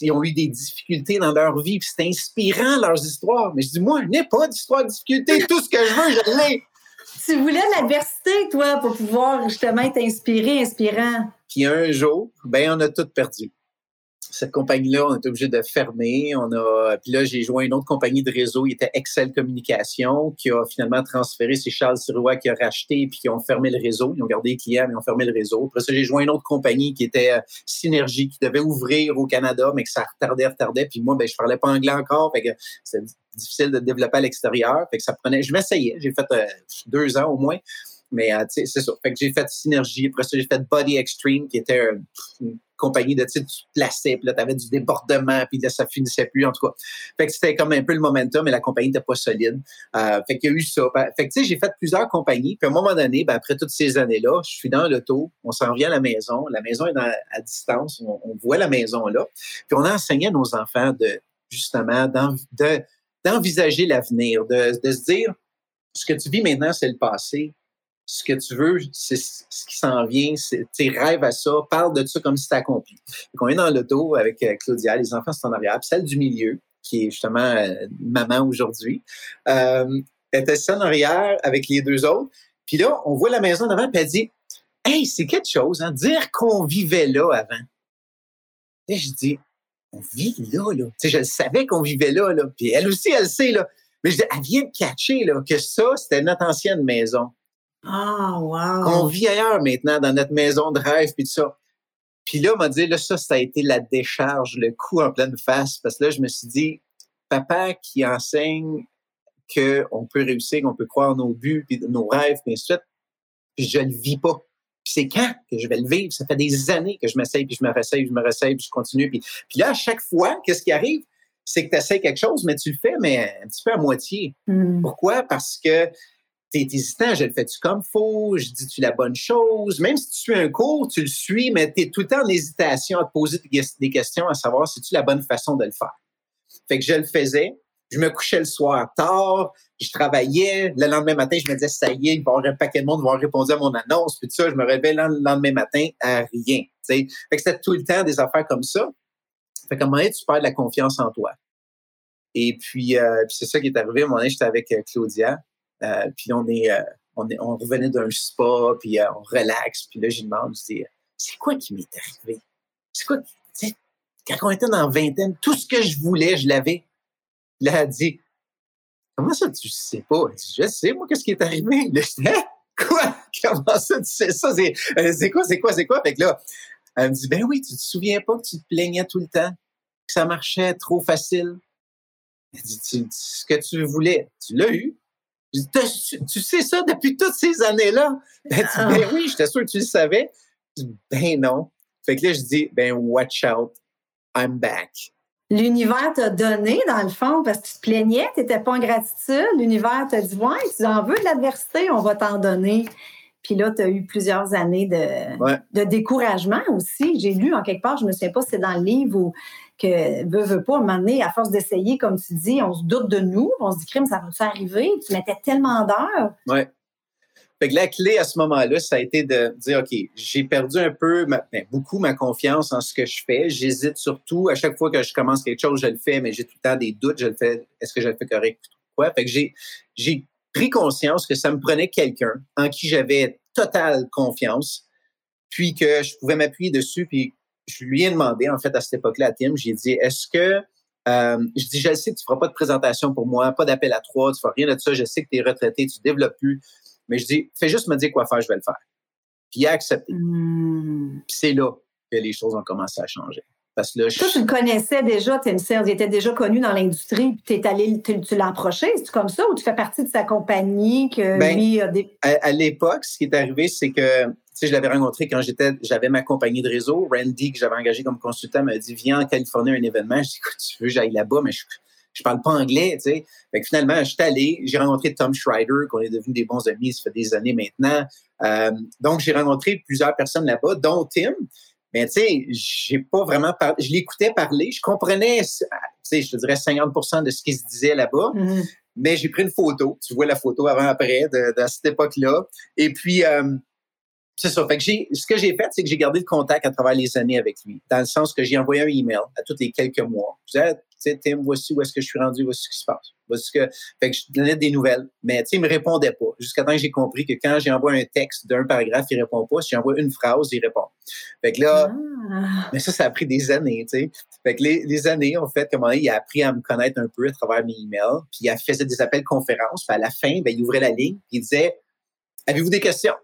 ils ont eu des difficultés dans leur vie, puis c'est inspirant leurs histoires. Mais je dis, moi, je n'ai pas d'histoire de difficulté. [LAUGHS] Tout ce que je veux, je l'ai. Tu voulais l'adversité, toi, pour pouvoir justement être inspiré, inspirant. Puis un jour, ben, on a tout perdu. Cette compagnie-là, on était obligé de fermer. On a, puis là, j'ai joint une autre compagnie de réseau, il était Excel Communication, qui a finalement transféré, c'est Charles Sirois qui a racheté, puis qui ont fermé le réseau. Ils ont gardé les clients, mais ils ont fermé le réseau. Après ça, j'ai joint une autre compagnie qui était euh, Synergie, qui devait ouvrir au Canada, mais que ça retardait, retardait. Puis moi, ben, je parlais pas anglais encore, fait que c'était difficile de développer à l'extérieur. Fait que ça prenait, je m'essayais. J'ai fait euh, deux ans au moins. Mais euh, c'est ça. Fait que j'ai fait Synergie. Après ça, j'ai fait Body Extreme, qui était compagnie de, tu te plaçais, puis là, tu avais du débordement, puis là, ça finissait plus, en tout cas. Fait que c'était comme un peu le momentum, mais la compagnie n'était pas solide. Euh, fait qu'il y a eu ça. Fait que, tu sais, j'ai fait plusieurs compagnies, puis à un moment donné, ben, après toutes ces années-là, je suis dans l'auto, on s'en vient à la maison, la maison est à distance, on, voit la maison là, puis on a enseigné à nos enfants de, justement, d'envisager l'avenir, de se dire, ce que tu vis maintenant, c'est le passé ce que tu veux, c'est ce qui s'en vient, tes rêves à ça, parle de ça comme si c'était accompli. On est dans l'auto avec euh, Claudia, les enfants sont en arrière, puis celle du milieu, qui est justement euh, maman aujourd'hui, euh, était en arrière avec les deux autres. Puis là, on voit la maison devant, puis elle dit Hey, c'est quelque chose, hein, dire qu'on vivait là avant. Et je dis On vit là, là. Tu sais, je savais qu'on vivait là, là. Puis elle aussi, elle sait, là. Mais je dis, elle vient de catcher, là, que ça, c'était notre ancienne maison. Ah, wow! Qu'on vit ailleurs maintenant, dans notre maison de rêve, puis tout ça. Puis là, on m'a dit, là, ça, ça a été la décharge, le coup en pleine face, parce que là, je me suis dit, papa qui enseigne qu'on peut réussir, qu'on peut croire nos buts, puis nos rêves, puis ainsi de suite, puis je le vis pas. Puis c'est quand que je vais le vivre? Ça fait des années que je m'essaye, puis je me réessaye, je me réessaye, puis je continue. Puis, puis là, à chaque fois, qu'est-ce qui arrive? C'est que tu essaies quelque chose, mais tu le fais, mais un petit peu à moitié. Hmm. Pourquoi? Parce que t'es hésitant, je le fais-tu comme faux, je dis-tu la bonne chose? Même si tu suis un cours, tu le suis, mais tu es tout le temps en hésitation à te poser des questions à savoir si tu la bonne façon de le faire? Fait que je le faisais. Je me couchais le soir tard, je travaillais. Le lendemain matin, je me disais, ça y est, il va y avoir un paquet de monde qui va répondre à mon annonce. Puis ça, je me réveillais le lendemain matin à rien. Fait que c'était tout le temps des affaires comme ça. Fait qu'à un moment donné, tu perds la confiance en toi. Et puis, euh, c'est ça qui est arrivé. À un moment donné, j'étais avec euh, Claudia. Euh, puis on est, euh, on est, on revenait d'un spa, puis euh, on relaxe. Puis là, je demande, je dis, c'est quoi qui m'est arrivé? C'est quoi, tu quand on était dans la vingtaine, tout ce que je voulais, je l'avais. Là, elle dit, comment ça, tu sais pas? je sais, moi, qu'est-ce qui est arrivé? [LAUGHS] Je dis, quoi? Comment ça, tu sais ça? C'est quoi, c'est quoi, c'est quoi? Fait que là, elle me dit, ben oui, tu te souviens pas que tu te plaignais tout le temps, que ça marchait trop facile? Elle dit, ce que tu voulais, tu l'as eu, tu, sais ça depuis toutes ces années-là? Ben, ah. ben, oui, j'étais sûr que tu le savais. ben non. Fait que là, je dis, ben watch out, I'm back. L'univers t'a donné, dans le fond, parce que tu te plaignais, tu n'étais pas en gratitude. L'univers t'a dit, ouais, tu en veux de l'adversité, on va t'en donner. Puis là, tu as eu plusieurs années de, de découragement aussi. J'ai lu en quelque part, je ne me souviens pas si c'est dans le livre ou que veut, veut pas, donné, à force d'essayer, comme tu dis, on se doute de nous, on se dit, crime, ça va-tu arriver? Tu mettais tellement d'heures. Oui. Fait que la clé à ce moment-là, ça a été de dire, OK, j'ai perdu un peu, ben, beaucoup ma confiance en ce que je fais. J'hésite surtout, à chaque fois que je commence quelque chose, je le fais, mais j'ai tout le temps des doutes, je le fais, est-ce que je le fais correct? Quoi? Fait que j'ai, j'ai pris conscience que ça me prenait quelqu'un en qui j'avais totale confiance, puis que je pouvais m'appuyer dessus, puis je lui ai demandé, en fait, à cette époque-là, à Tim, j'ai dit, est-ce que, euh, je dis, je sais que tu feras pas de présentation pour moi, pas d'appel à trois, tu feras rien de ça, je sais que tu es retraité, tu développes plus, mais je dis, fais juste me dire quoi faire, je vais le faire. Puis il a accepté. Puis c'est là que les choses ont commencé à changer. Parce que là, Toi, tu le connaissais déjà, Tim Sears. Il était déjà connu dans l'industrie, puis es allé, tu, l'as approché. C'est comme ça ou tu fais partie de sa compagnie que ben, lui a des... À, l'époque, ce qui est arrivé, c'est que tu je l'avais rencontré quand j'étais, j'avais ma compagnie de réseau. Randy, que j'avais engagé comme consultant, m'a dit Viens en Californie à un événement. Je dis Écoute, tu veux, j'aille là-bas, mais je, je parle pas anglais, tu sais. Fait que finalement, je suis allé, j'ai rencontré Tom Schreider, qu'on est devenus des bons amis, ça fait des années maintenant. Euh, donc, j'ai rencontré plusieurs personnes là-bas, dont Tim. Mais tu sais, j'ai pas vraiment parlé. Je l'écoutais parler, je comprenais, tu sais, je te dirais 50 de ce qui se disait là-bas. Mm-hmm. Mais j'ai pris une photo. Tu vois la photo avant-après de, de, cette époque-là. Et puis, euh, c'est ça. Fait que j'ai, ce que j'ai fait, c'est que j'ai gardé le contact à travers les années avec lui, dans le sens que j'ai envoyé un email à tous les quelques mois. Je disais, tu sais, Tim, voici où est-ce que je suis rendu, voici ce qui se passe. Voici que, fait que je donnais des nouvelles, mais tu sais, il me répondait pas. Jusqu'à temps que j'ai compris que quand j'envoie un texte d'un paragraphe, il répond pas. Si j'envoie une phrase, il répond. Fait que là, ah. mais ça, ça a pris des années, tu sais. Fait que les, les années, en fait, comment il a appris à me connaître un peu à travers mes emails, puis il faisait des appels conférences, puis à la fin, ben, il ouvrait la ligne, puis il disait, avez-vous des questions?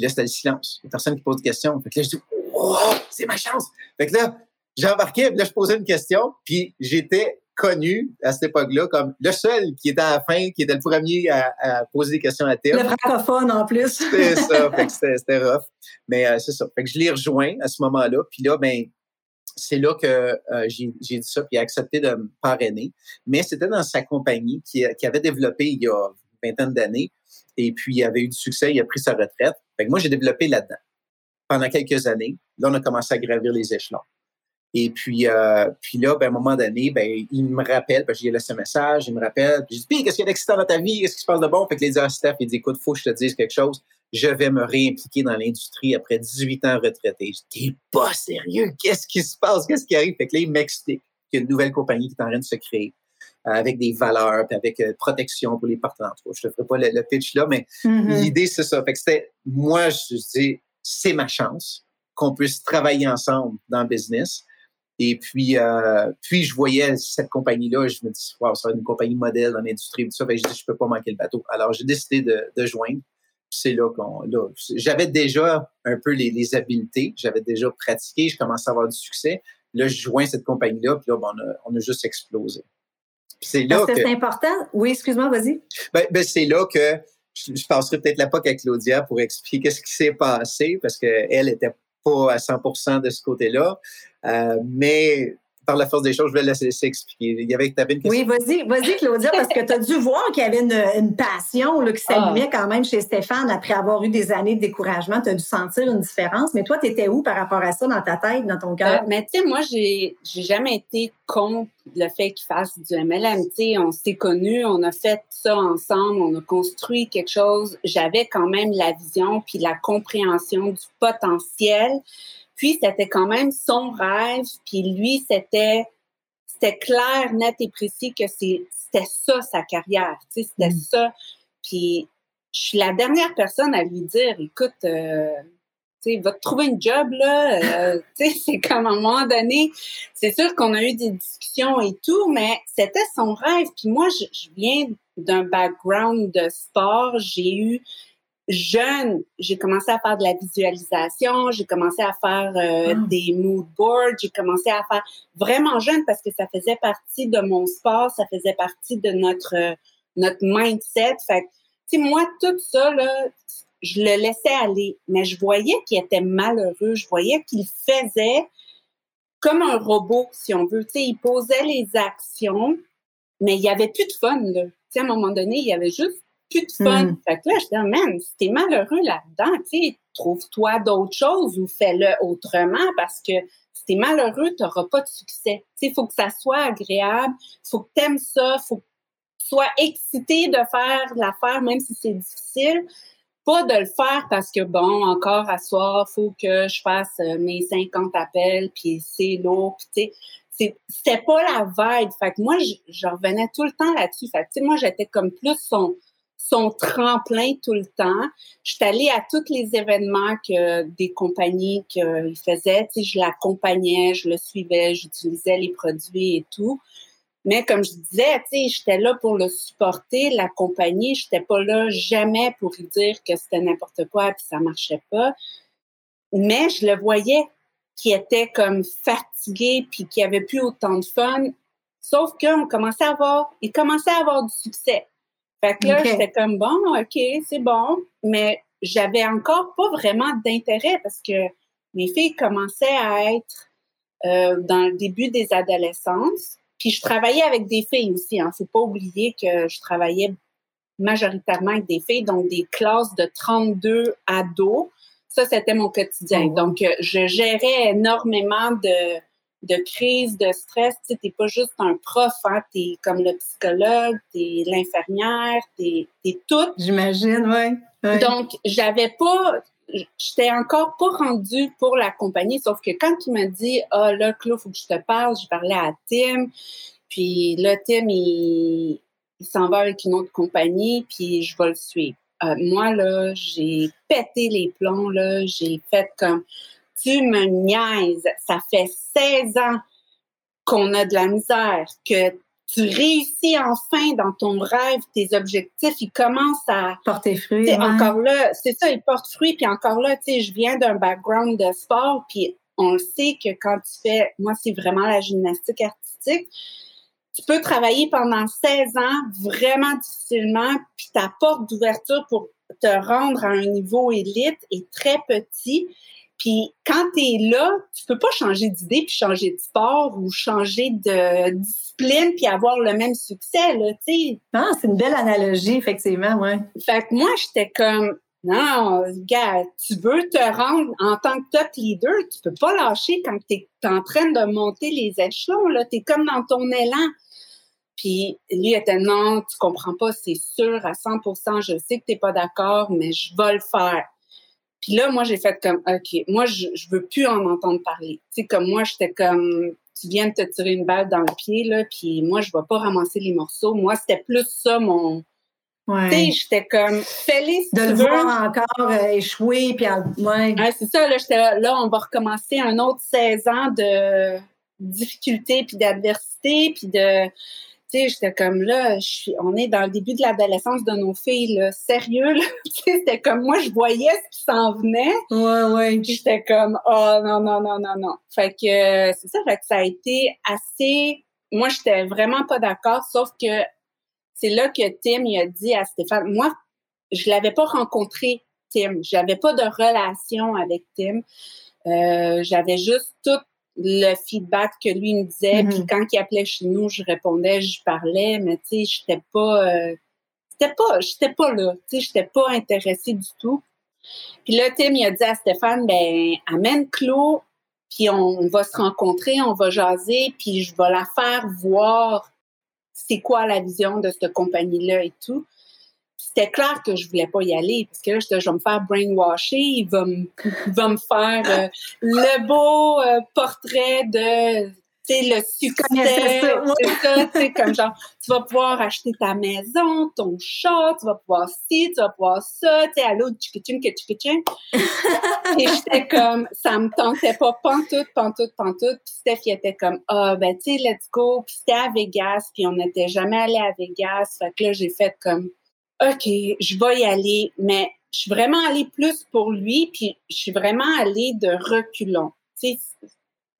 Puis là, c'était le silence. Il n'y a personne qui pose de questions. Fait que là, je dis, oh, c'est ma chance. Fait que là, j'embarquais, puis là, je posais une question, puis j'étais connu à cette époque-là comme le seul qui était à la fin, qui était le premier à, poser des questions à Tim. Le francophone en plus. [LAUGHS] C'était ça, c'était rough. Mais euh, c'est ça. Fait que je l'ai rejoint à ce moment-là. Puis là, ben, c'est là que euh, j'ai dit ça, puis il a accepté de me parrainer. Mais c'était dans sa compagnie qui, qui, avait développé il y a vingtaine d'années, et puis il avait eu du succès, il a pris sa retraite. Fait que moi, j'ai développé là-dedans pendant quelques années. Là, on a commencé à gravir les échelons. Et puis, euh, puis là, ben, à un moment donné, ben, il me rappelle, que j'ai laissé un message, il me rappelle, puis je dis, puis qu'est-ce qu'il y a d'excitant dans ta vie? Qu'est-ce qui se passe de bon? Fait que les dit à Steph, il dit, écoute, faut que je te dise quelque chose. Je vais me réimpliquer dans l'industrie après 18 ans retraité. Je dis, t'es pas sérieux? Qu'est-ce qui se passe? Qu'est-ce qui arrive? Fait que là, il m'explique qu'il y a une nouvelle compagnie qui est en train de se créer avec des valeurs, puis avec euh, protection pour les partenaires. Je te ferai pas le, pitch là, mais mm-hmm. l'idée, c'est ça. Fait que c'était, moi, je dis, c'est ma chance qu'on puisse travailler ensemble dans le business. Et puis, euh, puis je voyais cette compagnie-là, je me dis, wow, ça va être une compagnie modèle dans l'industrie, tout ça. je dis, je peux pas manquer le bateau. Alors, j'ai décidé de, de joindre. C'est là qu'on, j'avais déjà un peu les, les habiletés, j'avais déjà pratiqué, je commençais à avoir du succès. Là, je joins cette compagnie-là, puis là, on, a, on a juste explosé. C'est là que, c'est important. Oui, excuse-moi, vas-y. Ben, ben, c'est là que je, passerai peut-être la POC à Claudia pour expliquer ce qui s'est passé parce qu'elle était pas à 100 de ce côté-là. Euh, mais par la force des choses, je vais la laisser expliquer. Il y avait, avais une question. Oui, vas-y, vas-y, Claudia, parce que tu as dû voir qu'il y avait une, passion là, qui s'allumait ah. quand même chez Stéphane après avoir eu des années de découragement. Tu as dû sentir une différence. Mais toi, tu étais où par rapport à ça dans ta tête, dans ton cœur? Euh, mais tu sais, moi, j'ai, j'ai jamais été contre le fait qu'il fasse du MLM. Tu sais, on s'est connus, on a fait ça ensemble, on a construit quelque chose. J'avais quand même la vision puis la compréhension du potentiel. Puis c'était quand même son rêve, puis lui c'était c'était clair, net et précis que c'était ça sa carrière, tu sais, c'était mm. ça. Puis je suis la dernière personne à lui dire, écoute, euh, tu sais, va te trouver une job là, euh, [LAUGHS] tu sais, c'est comme à un moment donné, c'est sûr qu'on a eu des discussions et tout, mais c'était son rêve. Puis moi, je viens d'un background de sport, j'ai eu jeune, j'ai commencé à faire de la visualisation, j'ai commencé à faire euh, ah. des mood boards, j'ai commencé à faire vraiment jeune parce que ça faisait partie de mon sport, ça faisait partie de notre notre mindset. Fait tu sais, moi, tout ça, là, je le laissais aller, mais je voyais qu'il était malheureux, je voyais qu'il faisait comme un robot, si on veut. Tu sais, il posait les actions, mais il y avait plus de fun, là. Tu sais, à un moment donné, il y avait juste plus de fun. Hmm. Fait que là, je dis, man, si t'es malheureux là-dedans, tu trouve-toi d'autres choses ou fais-le autrement parce que si t'es malheureux, t'auras pas de succès. Tu faut que ça soit agréable, faut que t'aimes ça, faut que tu sois excité de faire l'affaire, même si c'est difficile. Pas de le faire parce que, bon, encore à soir, faut que je fasse euh, mes 50 appels, puis c'est lourd, puis tu sais, c'était pas la vibe. Fait que moi, je, je revenais tout le temps là-dessus. Fait que, moi, j'étais comme plus son, son tremplin tout le temps. Je suis allée à tous les événements que des compagnies qu'ils faisaient. Tu sais, je l'accompagnais, je le suivais, j'utilisais les produits et tout. Mais comme je disais, tu sais, j'étais là pour le supporter, la compagnie. J'étais pas là jamais pour lui dire que c'était n'importe quoi puis ça marchait pas. Mais je le voyais qui était comme fatigué puis qui avait plus autant de fun. Sauf qu'on commençait à avoir, il commençait à avoir du succès. Fait que là, j'étais comme bon, OK, c'est bon, mais j'avais encore pas vraiment d'intérêt parce que mes filles commençaient à être euh, dans le début des adolescences. Puis je travaillais avec des filles aussi. Hein. Faut pas oublier que je travaillais majoritairement avec des filles, donc des classes de 32 ados. Ça, c'était mon quotidien. Oh, donc, je gérais énormément de, de crise, de stress. Tu sais, pas juste un prof, hein, t'es comme le psychologue, t'es l'infirmière, t'es es tout. J'imagine, oui. Ouais. Donc, j'avais pas, j'étais encore pas rendue pour la compagnie, sauf que quand il m'a dit, ah oh, là, Claude, faut que je te parle, je parlais à Tim, puis là, Tim, il, il s'en va avec une autre compagnie, puis je vais le suivre. Euh, moi, là, j'ai pété les plombs, là, j'ai fait comme, tu me niaises, ça fait 16 ans qu'on a de la misère, que tu réussis enfin dans ton rêve, tes objectifs, ils commencent à porter fruit. Encore là, c'est ça, ils portent fruit. Puis encore là, tu sais, je viens d'un background de sport, puis on le sait que quand tu fais, moi, c'est vraiment la gymnastique artistique. tu peux travailler pendant 16 ans vraiment difficilement, puis ta porte d'ouverture pour te rendre à un niveau élite est très petit. Puis quand tu es là, tu peux pas changer d'idée puis changer de sport ou changer de discipline puis avoir le même succès là, tu sais. Ah, c'est une belle analogie effectivement, ouais. Fait que moi j'étais comme non, gars, tu veux te rendre en tant que top leader, tu peux pas lâcher quand tu es en train de monter les échelons là, tu es comme dans ton élan. Puis lui était non, tu comprends pas, c'est sûr à 100%, je sais que tu pas d'accord, mais je vais le faire. Puis là, moi, j'ai fait comme, OK, moi, je, je veux plus en entendre parler. Tu sais, comme moi, j'étais comme, tu viens de te tirer une balle dans le pied, là, puis moi, je vais pas ramasser les morceaux. Moi, c'était plus ça, mon... Ouais. Tu sais, j'étais comme, fais-les De le voir encore euh, échouer, puis... Ouais. ouais c'est ça, là, j'étais là, là, on va recommencer un autre 16 ans de difficultés, puis d'adversité, puis de tu sais, j'étais comme là, je suis, on est dans le début de l'adolescence de nos filles, là, sérieux, là? [LAUGHS] c'était comme moi, je voyais ce qui s'en venait. Ouais, ouais. Puis j'étais comme, oh non, non, non, non, non. Fait que c'est ça, fait que ça a été assez. Moi, j'étais vraiment pas d'accord, sauf que c'est là que Tim il a dit à Stéphane, moi, je l'avais pas rencontré, Tim. J'avais pas de relation avec Tim. Euh, j'avais juste tout le feedback que lui me disait. Puis Mhm. quand il appelait chez nous, je répondais, je parlais, mais tu sais, j'étais pas, euh, j'étais pas, j'étais pas là. Tu sais, j'étais pas intéressée du tout. Puis là, Tim, il a dit à Stéphane, ben, amène Claude, puis on, on va se rencontrer, on va jaser, puis je vais la faire voir c'est quoi la vision de cette compagnie-là et tout. C'était clair que je voulais pas y aller parce que là, j'étais, je vais me faire brainwasher, il va me, il va me faire euh, le beau euh, portrait de, tu sais, le succès, c'est ça, tu sais, comme genre, tu vas pouvoir acheter ta maison, ton chat, tu vas pouvoir ci, tu vas pouvoir ça, tu sais, allô, tchikiching, tchikiching. [LAUGHS] Et j'étais comme, ça me tentait pas pantoute, pantoute, pantoute. Puis Steph, il était comme, ah, ben, tu sais, let's go. Puis c'était à Vegas, puis on n'était jamais allé à Vegas. Fait que là, j'ai fait comme, OK, je vais y aller, mais je suis vraiment allée plus pour lui, puis je suis vraiment allée de reculons. Tu sais,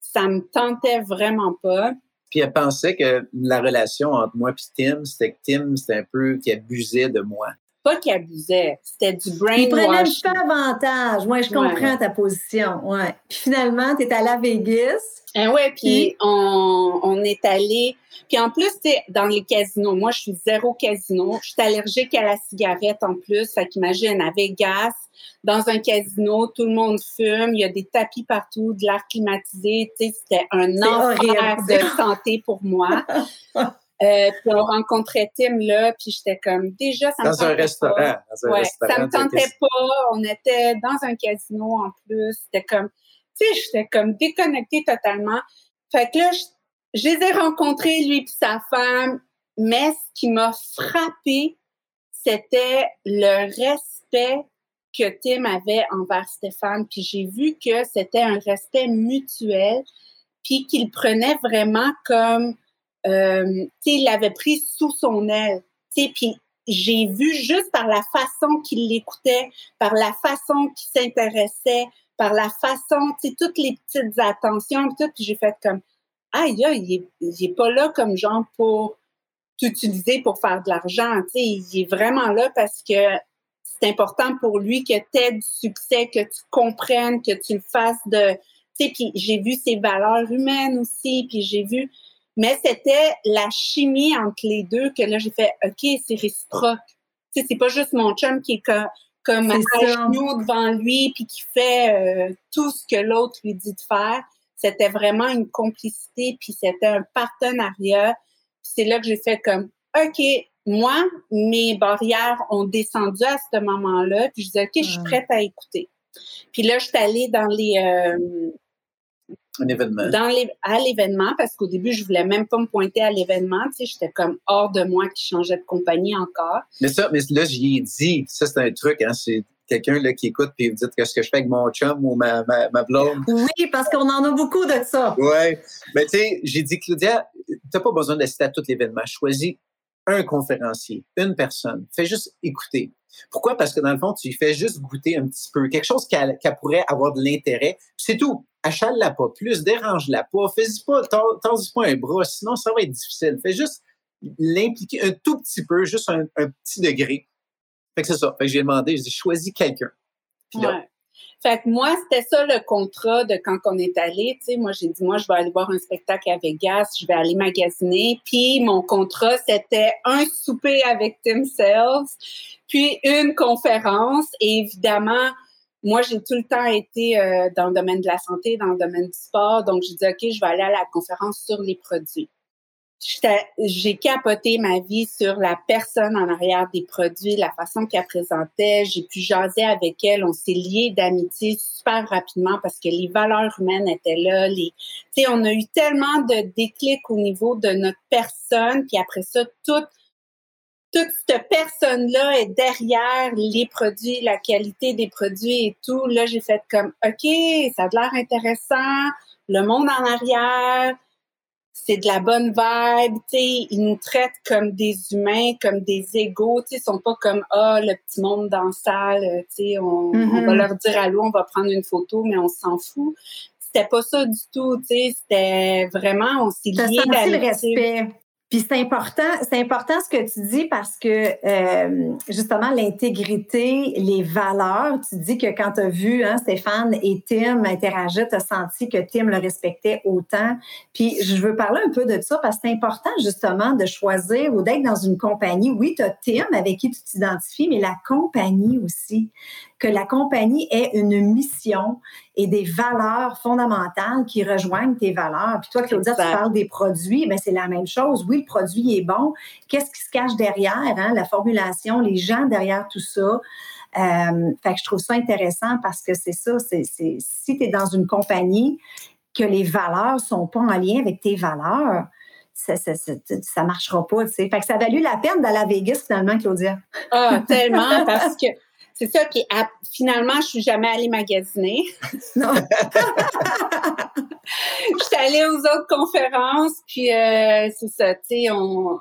ça me tentait vraiment pas. Puis elle pensait que la relation entre moi et Tim, c'était que Tim, c'était un peu qui abusait de moi. Pas qu'il abusait, c'était du Il prenait brainwash. peu avantage. Moi, je comprends Ouais. ta position. Ouais. Puis finalement, tu es allé à Vegas. Eh ouais, puis on, on est allé. Puis en plus, tu dans les casinos, moi, je suis zéro casino. Je suis allergique à la cigarette en plus. Fait qu'imagine, à Vegas, dans un casino, tout le monde fume, il y a des tapis partout, de l'air climatisé. Tu sais, c'était un enfer horrible. de santé pour moi. [LAUGHS] Euh, puis on rencontrait Tim là, puis j'étais comme déjà ça me un restaurant. pas. Dans un Ouais, restaurant. ça me tentait pas. On était dans un casino en plus. C'était comme, tu sais, j'étais comme déconnectée totalement. Fait que là, je, je les ai rencontrés, lui et sa femme. Mais ce qui m'a frappé, c'était le respect que Tim avait envers Stéphane. Puis j'ai vu que c'était un respect mutuel, puis qu'il prenait vraiment comme, euh, il l'avait pris sous son aile. Puis j'ai vu juste par la façon qu'il l'écoutait, par la façon qu'il s'intéressait, par la façon, toutes les petites attentions, tout, puis j'ai fait comme, aïe, aïe, il est, il est pas là comme genre pour t'utiliser pour faire de l'argent, tu sais, il est vraiment là parce que c'est important pour lui que tu aies du succès, que tu comprennes, que tu le fasses de, tu sais, puis j'ai vu ses valeurs humaines aussi, puis j'ai vu, mais c'était la chimie entre les deux que là, j'ai fait, OK, c'est réciproque. Tu sais, c'est pas juste mon chum qui est comme, comme à genoux devant lui puis qui fait euh, tout ce que l'autre lui dit de faire. C'était vraiment une complicité puis c'était un partenariat. C'est là que j'ai fait comme, OK, moi, mes barrières ont descendu à ce moment-là. Puis je disais, OK, je suis prête à écouter. Puis là, je suis allée dans les, euh, Un événement. dans les, à l'événement parce qu'au début, je voulais même pas me pointer à l'événement. Tu sais, j'étais comme hors de moi qui changeait de compagnie encore. Mais ça, mais là, j'y ai dit, ça, c'est un truc, hein, c'est quelqu'un là, qui écoute puis vous dites qu'est-ce que je fais avec mon chum ou ma, ma, ma blonde? Oui, parce qu'on en a beaucoup de ça. Ouais. Mais tu sais, j'ai dit, Claudia, t'as pas besoin d'assister à tout l'événement. Choisis un conférencier, une personne. Fais juste écouter. Pourquoi? Parce que dans le fond, tu lui fais juste goûter un petit peu, quelque chose qu'elle qu'elle pourrait avoir de l'intérêt. Puis C'est tout. Achale-la pas plus, dérange-la pas, fais-y pas, tends-y pas un bras, sinon ça va être difficile. Fais juste l'impliquer un tout petit peu, juste un, petit degré. Fait que c'est ça. Fait que j'ai demandé, j'ai dit, choisis quelqu'un. Fait que moi, c'était ça le contrat de quand on est allé. Tu sais, moi, j'ai dit, moi, je vais aller voir un spectacle à Vegas, je vais aller magasiner. Puis mon contrat, c'était un souper avec Tim Sales, puis une conférence. Et évidemment, moi, j'ai tout le temps été euh, dans le domaine de la santé, dans le domaine du sport. Donc, j'ai dit, OK, je vais aller à la conférence sur les produits j'ai capoté ma vie sur la personne en arrière des produits, la façon qu'elle présentait. J'ai pu jaser avec elle. On s'est liés d'amitié super rapidement parce que les valeurs humaines étaient là. Les, on a eu tellement de déclics au niveau de notre personne. Puis après ça, toute, toute cette personne-là est derrière les produits, la qualité des produits et tout. Là, j'ai fait comme, OK, ça a l'air intéressant. Le monde en arrière c'est de la bonne vibe, tu sais, ils nous traitent comme des humains, comme des égaux, tu sais, ils sont pas comme ah le petit monde dans la salle, tu sais, on, on, va mm-hmm. leur dire allô, on va prendre une photo, mais on s'en fout. C'était pas ça du tout, tu sais, c'était vraiment on s'est lié le respect. Puis c'est important, c'est important ce que tu dis parce que euh, justement l'intégrité, les valeurs, tu dis que quand tu as vu hein, Stéphane et Tim interagir, tu as senti que Tim le respectait autant. Puis je veux parler un peu de ça parce que c'est important justement de choisir ou d'être dans une compagnie. Oui, tu as Tim avec qui tu t'identifies, mais la compagnie aussi que la compagnie ait une mission et des valeurs fondamentales qui rejoignent tes valeurs. Puis toi, Claudia, tu parles des produits, mais c'est la même chose. Oui, le produit est bon. Qu'est-ce qui se cache derrière, hein? la formulation, les gens derrière tout ça? Euh, fait que je trouve ça intéressant parce que c'est ça, c'est, si tu es dans une compagnie que les valeurs sont pas en lien avec tes valeurs, ça, ça, marchera pas, tu sais. Fait que ça a valu la peine d'aller à Vegas, finalement, Claudia. Ah, tellement, parce que c'est ça. Puis finalement, je suis jamais allée magasiner. [LAUGHS] Non. [LAUGHS] je suis allée aux autres conférences, puis euh, c'est ça, tu sais, on,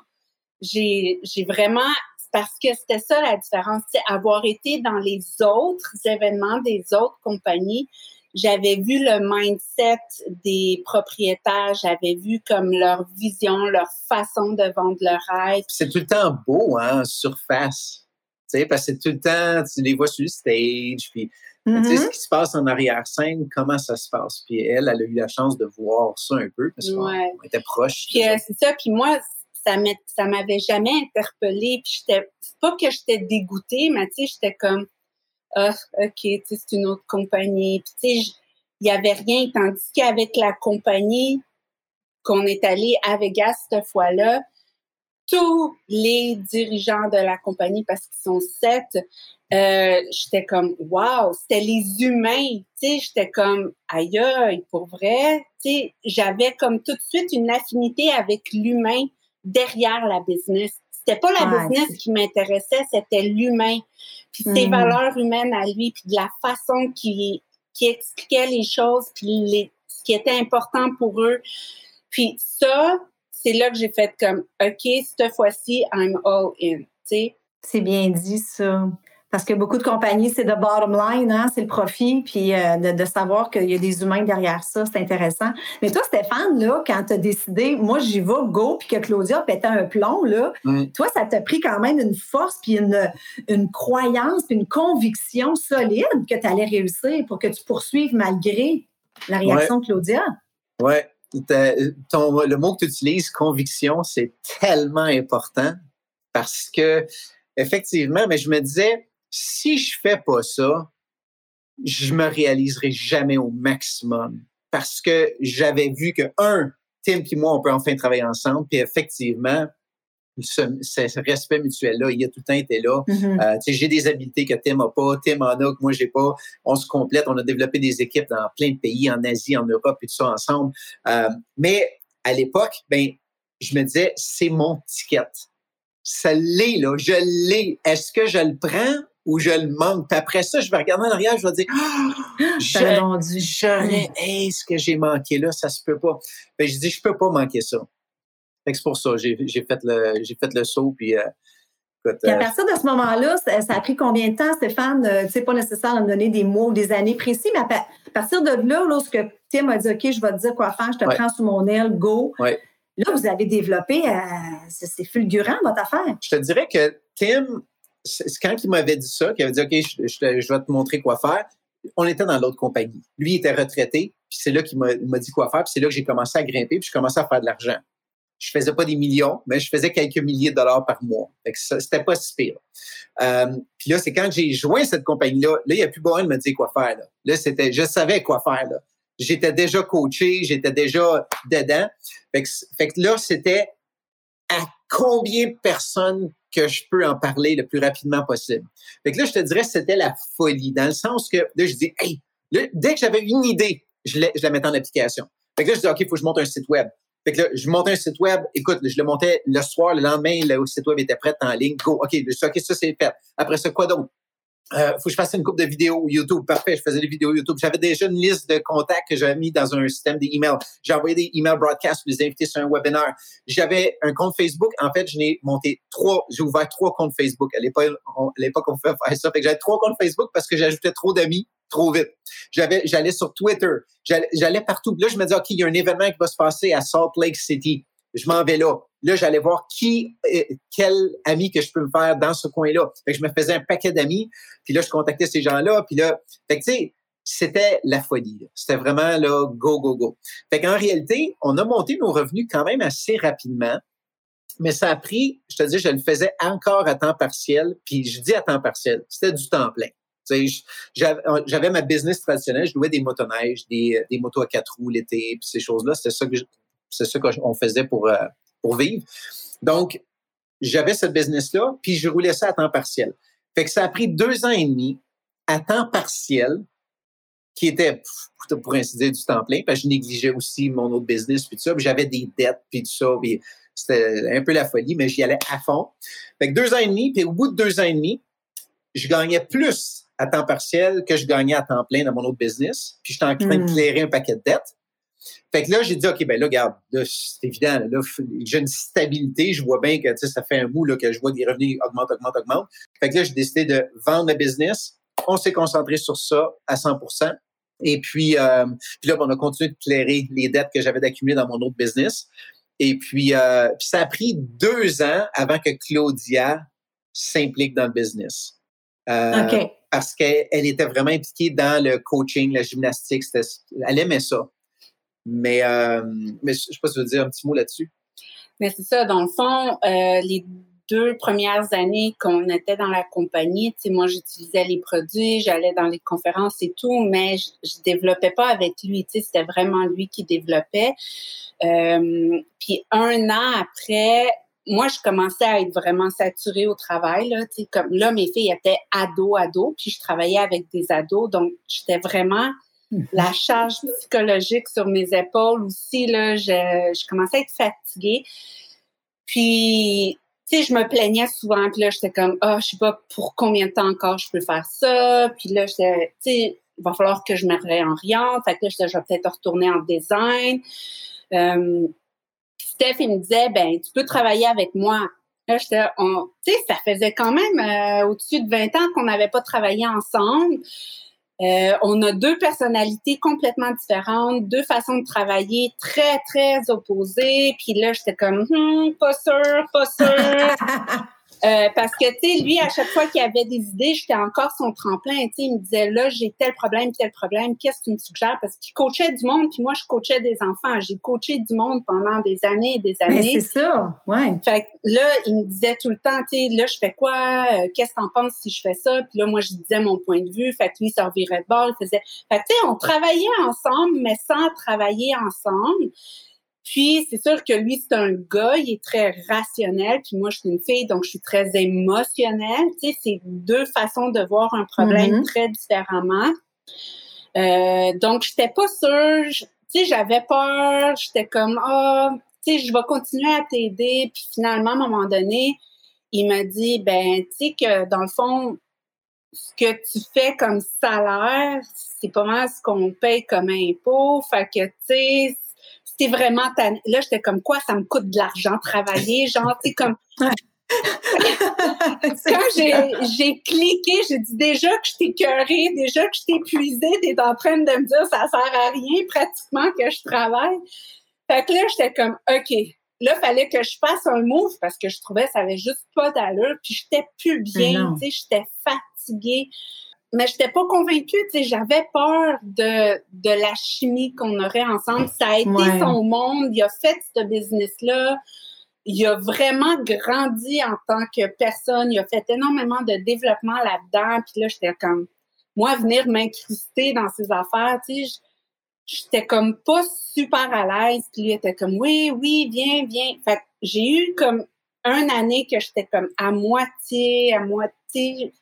j'ai, j'ai vraiment, parce que c'était ça la différence, tu sais, avoir été dans les autres événements des autres compagnies, j'avais vu le mindset des propriétaires, j'avais vu comme leur vision, leur façon de vendre leur rêve. C'est tout le temps beau, hein, surface sais, parce que tout le temps, tu les vois sur le stage, puis tu sais, ce mm-hmm. qui se passe en arrière-scène, comment ça se passe? Puis elle, elle a eu la chance de voir ça un peu, parce qu'on était proches. Puis euh, c'est ça, puis moi, ça ça m'avait jamais interpellée, puis j'étais, pas que j'étais dégoûtée, mais tu sais, j'étais comme, ah, ok, tu sais, c'est une autre compagnie. Puis tu sais, il y avait rien, tandis qu'avec la compagnie qu'on est allé à Vegas cette fois-là, tous les dirigeants de la compagnie, parce qu'ils sont sept, euh, j'étais comme wow, c'était les humains, tu sais, j'étais comme aïe aïe, pour vrai, tu sais, j'avais comme tout de suite une affinité avec l'humain derrière la business. C'était pas la business qui m'intéressait, c'était l'humain, puis ses hmm. valeurs humaines à lui, puis de la façon qui qui expliquait les choses, puis les, ce qui était important pour eux. Puis ça, c'est là que j'ai fait comme, OK, cette fois-ci, I'm all in. C'est bien dit, ça. Parce que beaucoup de compagnies, c'est le bottom line, hein, c'est le profit, puis euh, de, savoir qu'il y a des humains derrière ça, c'est intéressant. Mais toi, Stéphane, là, quand tu as décidé, moi, j'y vais, go, puis que Claudia pétait un plomb, là, toi, ça t'a pris quand même une force, puis une, une croyance, puis une conviction solide que tu allais réussir pour que tu poursuives malgré la réaction de Claudia? Le mot que tu utilises, conviction, c'est tellement important parce que, effectivement, mais je me disais, si je fais pas ça, je me réaliserai jamais au maximum parce que j'avais vu que, un, Tim et moi, on peut enfin travailler ensemble, puis effectivement, ce, respect mutuel-là, il a tout le temps été là. Mm-hmm. Euh, j'ai des habiletés que Tim n'a pas, Tim en a que moi j'ai pas. On se complète, on a développé des équipes dans plein de pays, en Asie, en Europe et tout ça ensemble. Euh, mais à l'époque, ben, je me disais, c'est mon ticket. Ça l'est, là, je l'ai. Est-ce que je le prends ou je le manque? Puis après ça, je vais regarder en arrière, je vais dire, oh, j'aurais, est-ce que j'ai manqué là? Ça se peut pas. Ben, je dis, je peux pas manquer ça c'est pour ça, j'ai fait le j'ai fait le saut puis euh, à partir de ce moment-là, ça, a pris combien de temps, Stéphane? tu sais, pas nécessaire de me donner des mots ou des années précis, mais à, partir de là, lorsque Tim a dit, OK, je vais te dire quoi faire, je te prends sous mon aile, go. Là, vous avez développé, c'est fulgurant, votre affaire. Je te dirais que Tim, quand il m'avait dit ça, qu'il avait dit, OK, je, je, vais te montrer quoi faire, on était dans l'autre compagnie. Lui, il était retraité, puis c'est là qu'il m'a dit quoi faire, puis c'est là que j'ai commencé à grimper, puis je commençais à faire de l'argent. Je faisais pas des millions, mais je faisais quelques milliers de dollars par mois. C'était pas si pire. Euh, puis là, c'est quand j'ai joint cette compagnie-là, là, il n'y a plus besoin de me dire quoi faire. Là, là c'était, je savais quoi faire. Là. J'étais déjà coaché, j'étais déjà dedans. Fait que, fait que là, c'était à combien de personnes que je peux en parler le plus rapidement possible? Fait que là, je te dirais c'était la folie, dans le sens que là, je dis, hey, dès que j'avais une idée, je, la, je la mettais en application. Fait que là, je dis, OK, il faut que je monte un site web. Fait que là, je montais un site web. Écoute, je le montais le soir, le lendemain, le site web était prêt en ligne. Go. OK, ça, c'est fait. Après ça, quoi d'autre? euh, faut que je fasse une coupe de vidéos YouTube. Parfait, je faisais des vidéos YouTube. J'avais déjà une liste de contacts que j'avais mis dans un système d'emails. J'ai envoyé des emails broadcasts pour les inviter sur un webinaire. J'avais un compte Facebook. En fait, je n'ai monté trois, j'ai ouvert trois comptes Facebook. À l'époque, on pouvait faire ça. Fait que j'avais trois comptes Facebook parce que j'ajoutais trop d'amis trop vite. J'avais, j'allais sur Twitter. J'allais, partout. Là, je me disais, OK, il y a un événement qui va se passer à Salt Lake City. Je m'en vais là. Là, j'allais voir qui, euh, quel ami que je peux me faire dans ce coin-là. Fait que je me faisais un paquet d'amis, puis là, je contactais ces gens-là, puis là, fait que tu sais, c'était la folie. C'était vraiment là, go, go, go. Fait qu'en réalité, on a monté nos revenus quand même assez rapidement, mais ça a pris, je te dis, je le faisais encore à temps partiel, puis je dis à temps partiel, c'était du temps plein. J'avais ma business traditionnelle, je louais des motoneiges, des, des motos à quatre roues l'été, puis ces choses-là. C'était ça que c'est ça qu'on faisait pour, euh, pour vivre. Donc, j'avais ce business-là, puis je roulais ça à temps partiel. Fait que ça a pris deux ans et demi à temps partiel, qui était, pour ainsi dire, du temps plein, parce que je négligeais aussi mon autre business, puis tout ça, j'avais des dettes, puis tout ça, puis c'était un peu la folie, mais j'y allais à fond. Fait que deux ans et demi, puis au bout de deux ans et demi, je gagnais plus à temps partiel que je gagnais à temps plein dans mon autre business, puis j'étais en train de hmm. clairer un paquet de dettes. Fait que là, j'ai dit, OK, ben là, regarde, c'est évident, là, j'ai une stabilité, je vois bien que, ça fait un bout, là, que je vois que les revenus augmentent, augmentent, augmentent. Fait que là, j'ai décidé de vendre le business. On s'est concentré sur ça à 100% Et puis, euh, puis là, on a continué de clairer les dettes que j'avais d'accumuler dans mon autre business. Et puis, euh, puis, ça a pris deux ans avant que Claudia s'implique dans le business. Euh, Parce qu'elle était vraiment impliquée dans le coaching, la gymnastique. Elle aimait ça. Mais, euh, mais je sais pas si tu veux dire un petit mot là-dessus. Mais c'est ça, dans le fond, euh, les deux premières années qu'on était dans la compagnie, moi, j'utilisais les produits, j'allais dans les conférences et tout, mais je, je développais pas avec lui, c'était vraiment lui qui développait. Euh, puis un an après, moi, je commençais à être vraiment saturée au travail. Là, comme là, mes filles étaient ados, ados, puis je travaillais avec des ados, donc j'étais vraiment la charge psychologique sur mes épaules aussi, là, je, je commençais à être fatiguée. Puis, tu sais, je me plaignais souvent, puis là, j'étais comme, ah, oh, je sais pas pour combien de temps encore je peux faire ça. Puis là, j'étais, tu sais, il va falloir que je me réoriente. Fait que là, je vais peut-être retourner en design. Euh, Steph, il me disait, ben, tu peux travailler avec moi. Là, tu sais, ça faisait quand même euh, au-dessus de 20 ans qu'on n'avait pas travaillé ensemble. Euh, on a deux personnalités complètement différentes, deux façons de travailler très, très opposées. Puis là, j'étais comme, hum, pas sûr, pas sûr. [LAUGHS] Euh, parce que, tu sais, lui, à chaque fois qu'il avait des idées, j'étais encore son tremplin. Tu sais, il me disait, là, j'ai tel problème, tel problème, qu'est-ce que tu me suggères? Parce qu'il coachait du monde, puis moi, je coachais des enfants. J'ai coaché du monde pendant des années et des années. C'est ça, ouais. Fait que là, il me disait tout le temps, tu sais, là, je fais quoi? Euh, qu'est-ce que t'en penses si je fais ça? Puis là, moi, je disais mon point de vue. Fait que lui, il servirait de bord, il faisait... Fait que, tu sais, on travaillait ensemble, mais sans travailler ensemble. Puis, c'est sûr que lui, c'est un gars, il est très rationnel, puis moi, je suis une fille, donc je suis très émotionnelle. Tu sais, c'est deux façons de voir un problème mm-hmm. très différemment. Euh, donc, j'étais pas sûre, tu sais, j'avais peur, j'étais comme, ah, tu sais, je vais continuer à t'aider. Puis finalement, à un moment donné, il m'a dit, ben, tu sais que dans le fond, ce que tu fais comme salaire, c'est pas mal ce qu'on paye comme impôt. Fait que, tu sais, c'était vraiment Là, j'étais comme quoi, ça me coûte de l'argent travailler, genre, tu sais, comme. [LAUGHS] Quand j'ai cliqué, j'ai dit déjà que je t'ai cœurée, déjà que je t'ai épuisée, t'es en train de me dire ça sert à rien pratiquement que je travaille. Fait que là, j'étais comme, OK. Là, fallait que je fasse un move parce que je trouvais que ça avait juste pas d'allure. Puis j'étais plus bien, tu sais, j'étais fatiguée. Mais j'étais pas convaincue, tu sais, j'avais peur de, de la chimie qu'on aurait ensemble. Ça a été son monde, il a fait ce business-là il a vraiment grandi en tant que personne. Il a fait énormément de développement là-dedans. Puis là, j'étais comme, moi, venir m'incruster dans ses affaires, tu sais, j'étais comme pas super à l'aise. Puis lui était comme, oui, oui, viens, viens. Fait j'ai eu comme une année que j'étais comme à moitié, à moitié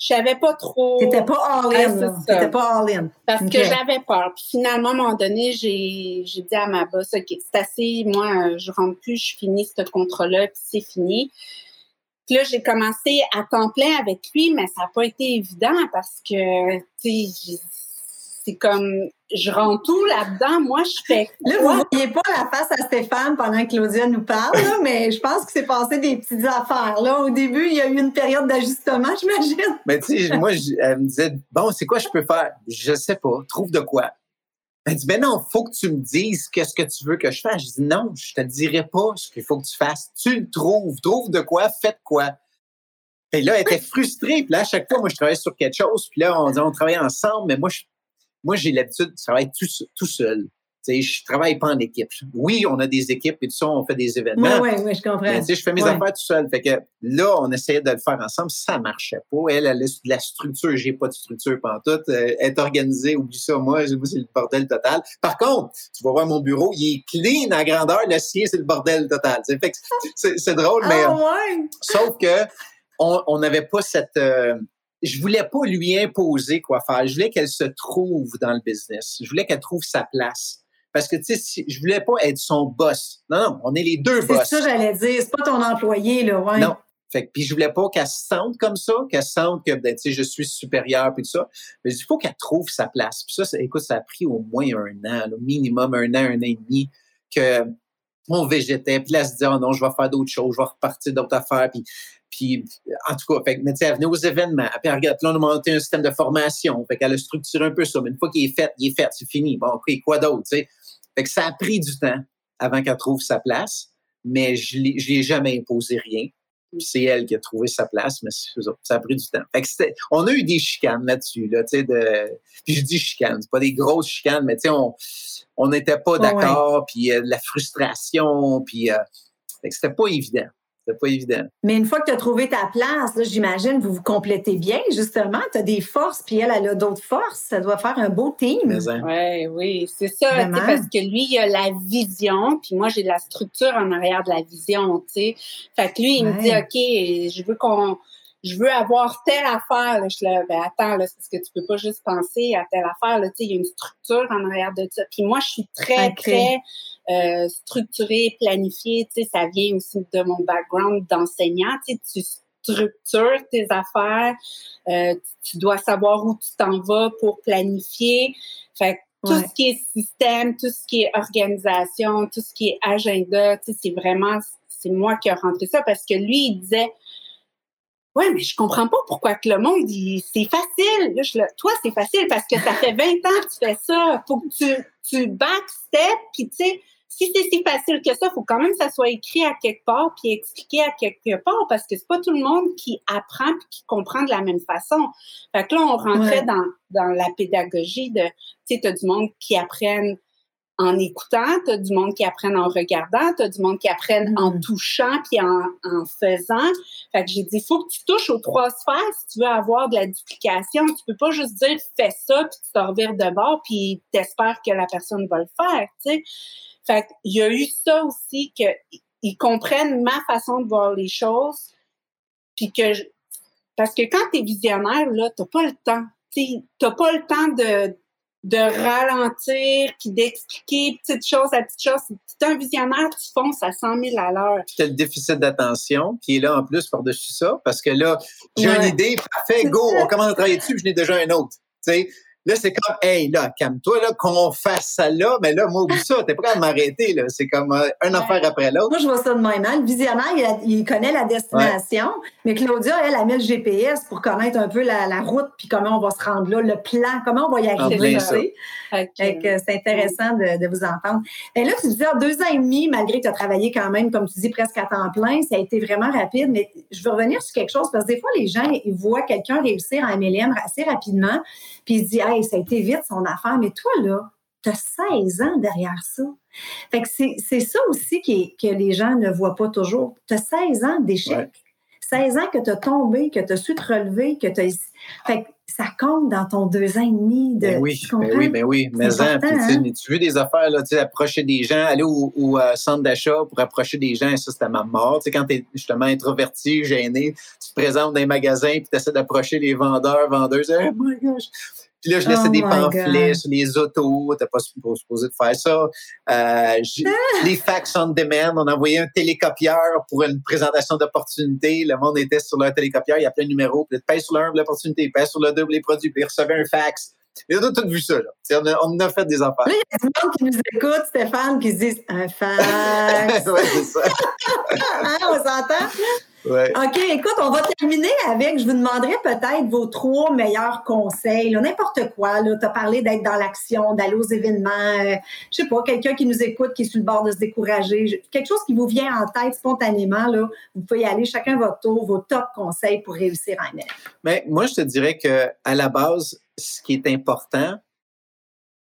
je savais pas trop. T'étais pas all-in, T'étais pas all-in. Parce que j'avais peur. Puis finalement, à un moment donné, j'ai, j'ai dit à ma boss, OK, c'est assez, moi, je rentre plus, je finis ce contrat-là, puis c'est fini. Puis là, j'ai commencé à temps plein avec lui, mais ça n'a pas été évident parce que, tu sais, c'est comme je rends tout là-dedans. Moi, je fais. Là, vous ne voyez pas la face à Stéphane pendant que Claudia nous parle, mais je pense que c'est passé des petites affaires. Là, au début, il y a eu une période d'ajustement, [LAUGHS] j'imagine. Mais tu sais, moi, elle me disait Bon, c'est quoi je peux faire? Je sais pas. Trouve de quoi. Elle dit, ben non, faut que tu me dises qu'est-ce que tu veux que je fasse. Je dis, non, je te dirai pas ce qu'il faut que tu fasses. Tu le trouves. Trouve de quoi, fais de quoi. Et là, elle était frustrée. Puis là, à chaque fois, moi, je travaillais sur quelque chose. Puis là, on, on travaillait ensemble, mais moi, je moi, j'ai l'habitude de travailler tout, tout seul. sais, je travaille pas en équipe. Oui, on a des équipes et tout ça, on fait des événements. Oui, oui, oui, je comprends. Mais, je fais mes affaires tout seul. Fait que là, on essayait de le faire ensemble. Ça marchait pas. Elle, elle a de la structure. J'ai pas de structure pendant tout. Elle est organisée. Oublie ça. Moi, c'est le bordel total. Par contre, tu vas voir mon bureau. Il est clean à grandeur. Le sien, c'est le bordel total. Fait c'est drôle, mais. Ah, ouais. Sauf que on n'avait pas cette. Euh, je voulais pas lui imposer quoi faire. Je voulais qu'elle se trouve dans le business. Je voulais qu'elle trouve sa place. Parce que, tu sais, je voulais pas être son boss. Non, non, on est les deux boss. C'est ça, j'allais dire. C'est pas ton employé, là, ouais. Non. Fait que, puis je voulais pas qu'elle se sente comme ça, qu'elle sente que, ben, tu sais, je suis supérieur puis tout ça. Mais il faut qu'elle trouve sa place. Puis ça, écoute, ça a pris au moins un an, au minimum un an, un an et demi, que on végétait. Puis là, elle se disait, oh non, je vais faire d'autres choses, je vais repartir d'autres affaires. Puis puis, en tout cas, fait, mais elle venait aux événements. Puis, regarde, là, on a monté un système de formation. Fait qu'elle a structuré un peu ça. Mais une fois qu'il est fait, il est fait, c'est fini. Bon, OK, quoi d'autre, tu sais? Fait que ça a pris du temps avant qu'elle trouve sa place, mais je ne lui ai jamais imposé rien. C'est elle qui a trouvé sa place, mais ça, a pris du temps. Fait que on a eu des chicanes là-dessus, là, tu sais, de, puis je dis chicanes, c'est pas des grosses chicanes, mais tu sais, on, on n'était pas d'accord, puis euh, de la frustration, puis euh, c'était pas évident pas évident. Mais une fois que tu as trouvé ta place, j'imagine, vous vous complétez bien, justement. Tu as des forces, puis elle, elle a d'autres forces. Ça doit faire un beau team. Hein. Oui, oui, c'est ça. Parce que lui, il a la vision, puis moi, j'ai la structure en arrière de la vision, tu sais. Fait que lui, il me dit, OK, je veux qu'on je veux avoir telle affaire. Là. Je là, ben attends, là, parce que tu peux pas juste penser à telle affaire. Là. Il y a une structure en arrière de ça. Puis moi, je suis très, très euh, structurée, planifiée. Ça vient aussi de mon background d'enseignant. Tu structures tes affaires. Euh, tu dois savoir où tu t'en vas pour planifier. Fait tout ce qui est système, tout ce qui est organisation, tout ce qui est agenda, c'est vraiment, c'est moi qui ai rentré ça parce que lui, il disait, Ouais, mais je comprends pas pourquoi que le monde dit c'est facile. Là, toi, c'est facile parce que ça fait 20 ans que tu fais ça. Faut que tu, tu backstep, puis tu sais, si c'est si facile que ça, faut quand même que ça soit écrit à quelque part puis expliqué à quelque part parce que c'est pas tout le monde qui apprend puis qui comprend de la même façon. Fait que là, on rentrait dans, dans la pédagogie de, tu sais, t'as du monde qui apprennent en écoutant, tu as du monde qui apprenne en regardant, tu as du monde qui apprenne en mm. touchant puis en, en faisant. Fait que j'ai dit, il faut que tu touches aux trois sphères si tu veux avoir de la duplication. Tu peux pas juste dire fais ça puis tu te revires de bord puis t'espères que la personne va le faire, tu sais. Fait qu'il y a eu ça aussi que ils comprennent ma façon de voir les choses puis que parce que quand tu es visionnaire là, t'as pas le temps. Tu n'as pas le temps de de ralentir puis d'expliquer petite chose à petite chose. Si tu un visionnaire, tu fonces à 100 000 à l'heure. Tu as le déficit d'attention qui est là en plus par-dessus ça parce que là, j'ai une idée, parfait, go, on commence à travailler dessus, je n'ai déjà un autre. Tu sais, Là, c'est comme, hey, là, calme-toi, là, qu'on fasse ça là, mais là, moi, oublie ça, t'es prêt à m'arrêter, là. C'est comme euh, une affaire après l'autre. Moi, je vois ça de même. Hein. Le visionnaire, il, connaît la destination, mais Claudia, elle, a mis le GPS pour connaître un peu la, route, puis comment on va se rendre là, le plan, comment on va y arriver. c'est intéressant de, vous entendre. Et là, tu disais, deux ans et demi, malgré que tu as travaillé quand même, comme tu dis, presque à temps plein, ça a été vraiment rapide, mais je veux revenir sur quelque chose, parce que des fois, les gens, ils voient quelqu'un réussir en MLM assez rapidement, puis ils se disent, hey, ça a été vite son affaire, mais toi, là, tu as 16 ans derrière ça. Fait que c'est ça aussi qui que les gens ne voient pas toujours. Tu as 16 ans d'échec. 16 ans que tu as tombé, que tu as su te relever, que tu as. Fait que ça compte dans ton deux ans et demi de. Ben oui, ben oui, ben oui. Mais hein? tu veux des affaires, là, tu sais, approcher des gens, aller au, euh, centre d'achat pour approcher des gens, ça, c'était ma mort. Tu sais, quand tu es justement introverti, gêné, tu te présentes dans les magasins puis tu essaies d'approcher les vendeurs, vendeuses. Oh my gosh! Puis là, je laissais oh des pamphlets sur les autos. T'es pas supposé de faire ça. Euh, les fax on demand. On envoyait un télécopieur pour une présentation d'opportunité. Le monde était sur leur télécopieur. Il y a plein de numéros. Puis tu sur l'un, l'opportunité. Pèse sur le deux, les produits. Puis ils recevaient un fax. Et on a tout vu ça. Là. On, a, on a fait des affaires. Là, il y a des gens qui nous écoutent, Stéphane, qui se disent un fax. [LAUGHS] oui, c'est ça. hein, [LAUGHS] on s'entend? OK, écoute, on va terminer avec, je vous demanderai peut-être vos trois meilleurs conseils, n'importe quoi. Tu as parlé d'être dans l'action, d'aller aux événements, euh, je sais pas, quelqu'un qui nous écoute, qui est sur le bord de se décourager, quelque chose qui vous vient en tête spontanément, là, vous pouvez y aller chacun votre tour, vos top conseils pour réussir en être. Mais moi, je te dirais que à la base, ce qui est important,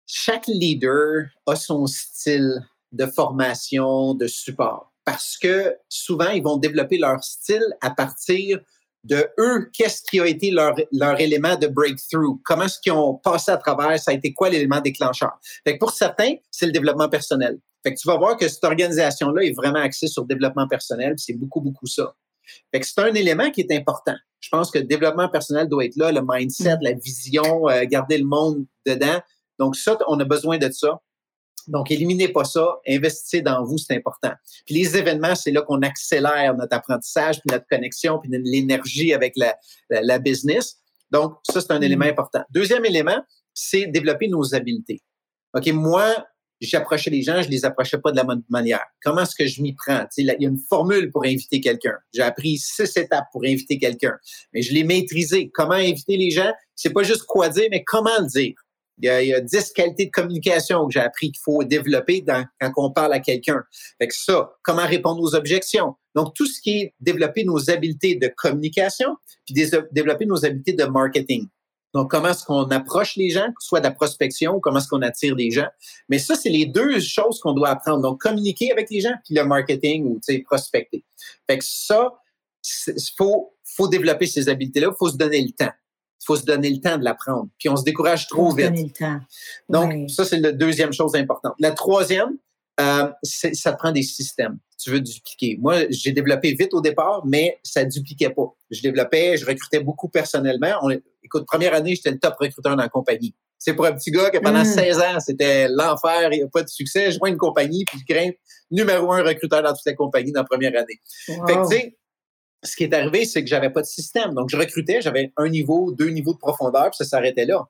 chaque leader a son style de formation, de support parce que souvent, ils vont développer leur style à partir de eux, qu'est-ce qui a été leur, leur élément de breakthrough? Comment est-ce qu'ils ont passé à travers? Ça a été quoi l'élément déclencheur? Fait que pour certains, c'est le développement personnel. Fait que tu vas voir que cette organisation-là est vraiment axée sur le développement personnel, c'est beaucoup, beaucoup ça. Fait que c'est un élément qui est important. Je pense que le développement personnel doit être là, le mindset, la vision, euh, garder le monde dedans. Donc ça, on a besoin de ça. Donc, éliminez pas ça, investissez dans vous, c'est important. Puis les événements, c'est là qu'on accélère notre apprentissage, puis notre connexion, puis l'énergie avec la, la, business. Donc, ça, c'est un élément mm. important. Deuxième élément, c'est développer nos habiletés. OK, moi, j'approchais les gens, je les approchais pas de la bonne manière. Comment est-ce que je m'y prends? il y a une formule pour inviter quelqu'un. J'ai appris six étapes pour inviter quelqu'un. Mais je l'ai maîtrisé. Comment inviter les gens? C'est pas juste quoi dire, mais comment le dire. Il y, a, 10 qualités de communication que j'ai appris qu'il faut développer dans, quand on parle à quelqu'un. Fait que ça, comment répondre aux objections? Donc, tout ce qui est développer nos habiletés de communication, puis développer nos habiletés de marketing. Donc, comment est-ce qu'on approche les gens, soit de la prospection ou comment est-ce qu'on attire les gens? Mais ça, c'est les deux choses qu'on doit apprendre. Donc, communiquer avec les gens, puis le marketing ou, tu sais, prospecter. Fait que ça, il faut, faut développer ces habiletés-là, il faut se donner le temps. Il faut se donner le temps de l'apprendre. Puis on se décourage trop vite. Le temps. Donc, ça, c'est la deuxième chose importante. La troisième, euh, ça te prend des systèmes. Tu veux dupliquer. Moi, j'ai développé vite au départ, mais ça dupliquait pas. Je développais, je recrutais beaucoup personnellement. On, écoute, première année, j'étais le top recruteur dans la compagnie. C'est pour un petit gars que pendant 16 mm. ans, c'était l'enfer, il n'y a pas de succès. Je vois une compagnie, puis je grimpe numéro un recruteur dans toute la compagnie dans la première année. Fait que, tu sais, ce qui est arrivé, c'est que j'avais pas de système. Donc, je recrutais, j'avais un niveau, deux niveaux de profondeur, puis ça s'arrêtait là.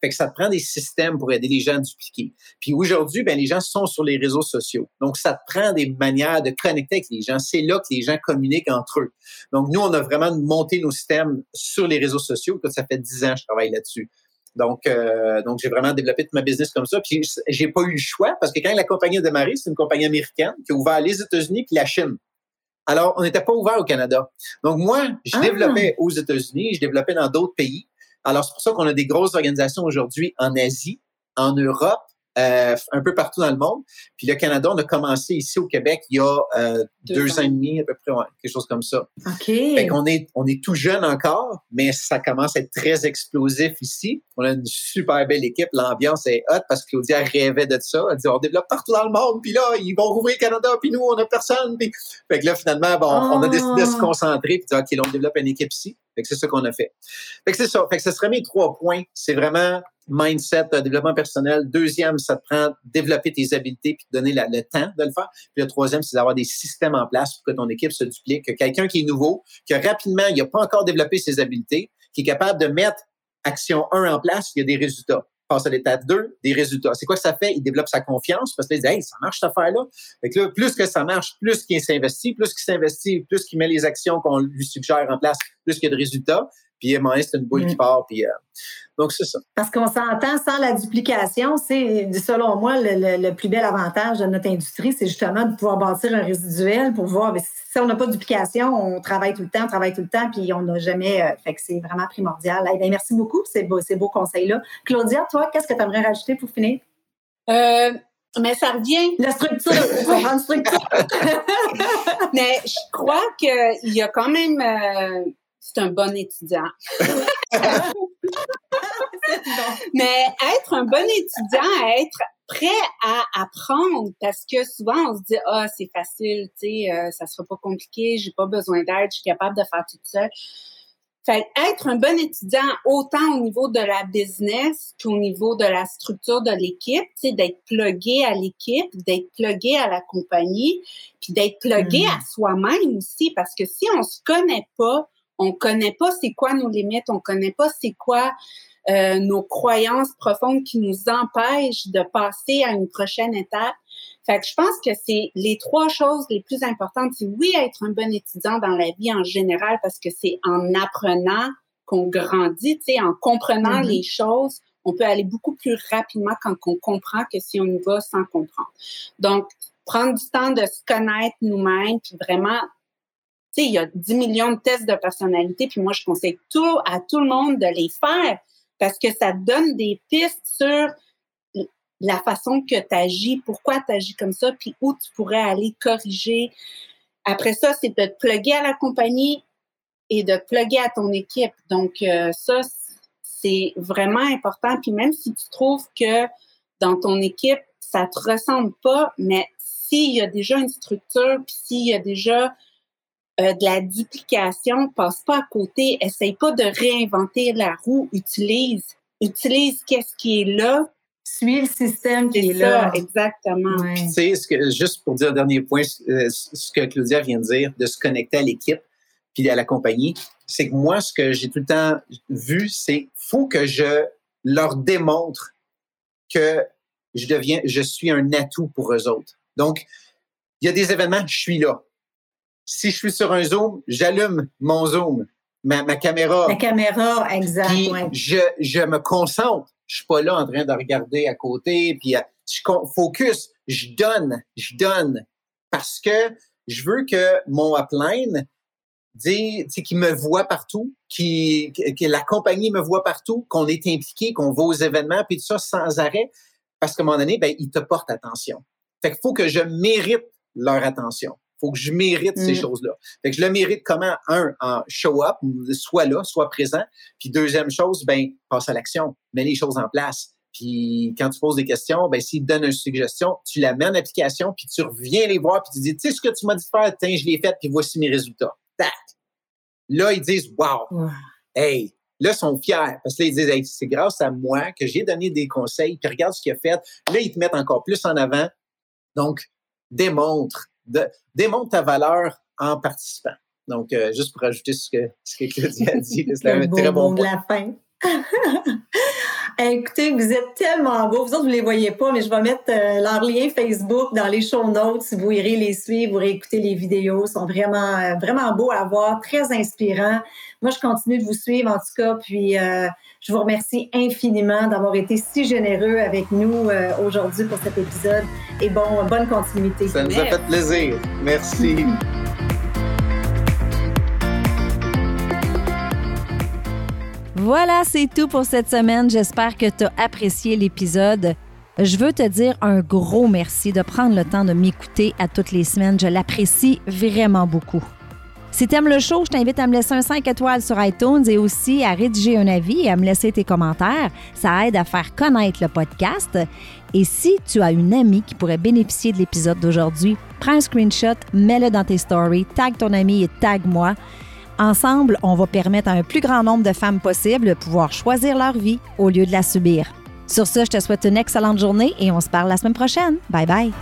Fait que ça te prend des systèmes pour aider les gens à dupliquer. Puis aujourd'hui, ben les gens sont sur les réseaux sociaux. Donc, ça te prend des manières de connecter avec les gens. C'est là que les gens communiquent entre eux. Donc, nous, on a vraiment monté nos systèmes sur les réseaux sociaux. Ça fait dix ans que je travaille là-dessus. Donc, euh, donc j'ai vraiment développé toute ma business comme ça. Puis, j'ai pas eu le choix parce que quand la compagnie a démarré, c'est une compagnie américaine qui a ouvert les États-Unis puis la Chine. Alors, on n'était pas ouvert au Canada. Donc, moi, je ah. développais aux États-Unis, je développais dans d'autres pays. Alors, c'est pour ça qu'on a des grosses organisations aujourd'hui en Asie, en Europe, euh, un peu partout dans le monde. Puis le Canada, on a commencé ici au Québec il y a euh, deux, ans. et demi à peu près, quelque chose comme ça. OK. Fait qu'on est, on est tout jeune encore, mais ça commence à être très explosif ici. On a une super belle équipe, l'ambiance est hot parce que Claudia rêvait de ça. Elle dit on développe partout dans le monde, puis là ils vont rouvrir le Canada, puis nous on a personne. Puis... Fait que là finalement, bon, on a décidé de se ah. concentrer puis de dire ok, là, on développe une équipe ici. Fait que c'est ça qu'on a fait. Fait que c'est ça. Fait que ce serait mes trois points. C'est vraiment mindset, développement personnel. Deuxième, ça te prend développer tes habiletés puis te donner le temps de le faire. Puis le troisième, c'est d'avoir des systèmes en place pour que ton équipe se duplique. Que quelqu'un qui est nouveau, que rapidement, il n'a pas encore développé ses habiletés, qui est capable de mettre action 1 en place, il y a des résultats. Passe à l'étape 2, des résultats. C'est quoi que ça fait? Il développe sa confiance parce qu'il dit, hey, ça marche cette affaire-là. Fait que là, plus que ça marche, plus qu'il s'investit, plus qu'il s'investit, plus qu'il met les actions qu'on lui suggère en place, plus qu'il y a de résultats. Puis à un moment c'est une boule qui mm. part. Puis, euh, donc, c'est ça. Parce qu'on s'entend sans la duplication, c'est, selon moi, le, plus bel avantage de notre industrie, c'est justement de pouvoir bâtir un résiduel pour voir. si on n'a pas de duplication, on travaille tout le temps, on travaille tout le temps, puis on n'a jamais. Euh, fait que c'est vraiment primordial. Eh merci beaucoup pour ces beaux, ces beaux conseils-là. Claudia, toi, qu'est-ce que tu aimerais rajouter pour finir? Euh, mais ça revient. La structure, [LAUGHS] la structure. [LAUGHS] mais je crois qu'il y a quand même c'est un bon étudiant. [LAUGHS] [LAUGHS] Mais être un bon étudiant, être prêt à apprendre, parce que souvent on se dit ah c'est facile, tu sais, euh, ça sera pas compliqué, j'ai pas besoin d'aide, je suis capable de faire tout seul. Fait être un bon étudiant autant au niveau de la business qu'au niveau de la structure de l'équipe, tu sais, d'être plugué à l'équipe, d'être plugué à la compagnie, puis d'être plugué mm. à soi-même aussi, parce que si on se connaît pas, on connaît pas c'est quoi nos limites, on connaît pas c'est quoi euh, nos croyances profondes qui nous empêchent de passer à une prochaine étape. Fait que je pense que c'est les trois choses les plus importantes. C'est oui, être un bon étudiant dans la vie en général parce que c'est en apprenant qu'on grandit, tu sais, en comprenant mm-hmm. les choses, on peut aller beaucoup plus rapidement quand on comprend que si on y va sans comprendre. Donc, prendre du temps de se connaître nous-mêmes, puis vraiment sais, il y a 10 millions de tests de personnalité, puis moi, je conseille tout à tout le monde de les faire parce que ça donne des pistes sur la façon que tu agis, pourquoi tu agis comme ça, puis où tu pourrais aller corriger. Après ça, c'est de te plugger à la compagnie et de te plugger à ton équipe. Donc, euh, ça, c'est vraiment important. Puis même si tu trouves que dans ton équipe, ça te ressemble pas, mais s'il y a déjà une structure, puis s'il y a déjà euh, de la duplication, passe pas à côté, essaye pas de réinventer la roue, utilise, utilise qu'est-ce qui est là. Suis le système qui est, là. Exactement. Tu sais, ce que, juste pour dire dernier point, euh, ce que Claudia vient de dire, de se connecter à l'équipe puis à la compagnie, c'est que moi, ce que j'ai tout le temps vu, c'est faut que je leur démontre que je deviens, je suis un atout pour eux autres. Donc, il y a des événements, je suis là si je suis sur un Zoom, j'allume mon Zoom, ma, caméra. La caméra, exact. je, je me concentre. Je suis pas là en train de regarder à côté, puis euh, je focus. Je donne, je donne. Parce que je veux que mon upline dit, qu'il me voit partout, qui, que la compagnie me voit partout, qu'on est impliqué, qu'on va aux événements, puis tout ça sans arrêt. Parce qu'à un moment donné, ben, ils te portent attention. Fait qu'il faut que je mérite leur attention faut que je mérite ces mm. choses-là. Fait que je le mérite comment? Un, en show up, soit là, soit présent. Puis deuxième chose, ben, passe à l'action. Mets les choses en place. Puis quand tu poses des questions, ben, s'ils te donnent une suggestion, tu la mets en application, puis tu reviens les voir, puis tu dis, tu sais ce que tu m'as dit de faire, tiens, je l'ai fait, puis voici mes résultats. Tac! Là, ils disent, wow! Hey! Là, ils sont fiers parce que là, ils disent, hey, c'est grâce à moi que j'ai donné des conseils, puis regarde ce qu'il a fait. Là, ils te mettent encore plus en avant. Donc, démontre, de, démontre ta valeur en participant. Donc, euh, juste pour ajouter ce que, ce que Claudia a dit, c'est [LAUGHS] un très bon, de la fin. [LAUGHS] Écoutez, vous êtes tellement beaux. Vous autres, vous ne les voyez pas, mais je vais mettre euh, leur lien Facebook dans les show notes. Vous irez les suivre, vous réécouter les vidéos. Ils sont vraiment, euh, vraiment beaux à voir, très inspirants. Moi, je continue de vous suivre, en tout cas. Puis, je vous remercie infiniment d'avoir été si généreux avec nous euh, aujourd'hui pour cet épisode. Et bon, bonne continuité. Ça nous a fait plaisir. Merci. [LAUGHS] Voilà, c'est tout pour cette semaine. J'espère que tu as apprécié l'épisode. Je veux te dire un gros merci de prendre le temps de m'écouter à toutes les semaines. Je l'apprécie vraiment beaucoup. Si tu aimes le show, je t'invite à me laisser un 5 étoiles sur iTunes et aussi à rédiger un avis et à me laisser tes commentaires. Ça aide à faire connaître le podcast. Et si tu as une amie qui pourrait bénéficier de l'épisode d'aujourd'hui, prends un screenshot, mets-le dans tes stories, tag ton ami et tag moi. Ensemble, on va permettre à un plus grand nombre de femmes possible de pouvoir choisir leur vie au lieu de la subir. Sur ce, je te souhaite une excellente journée et on se parle la semaine prochaine. Bye bye.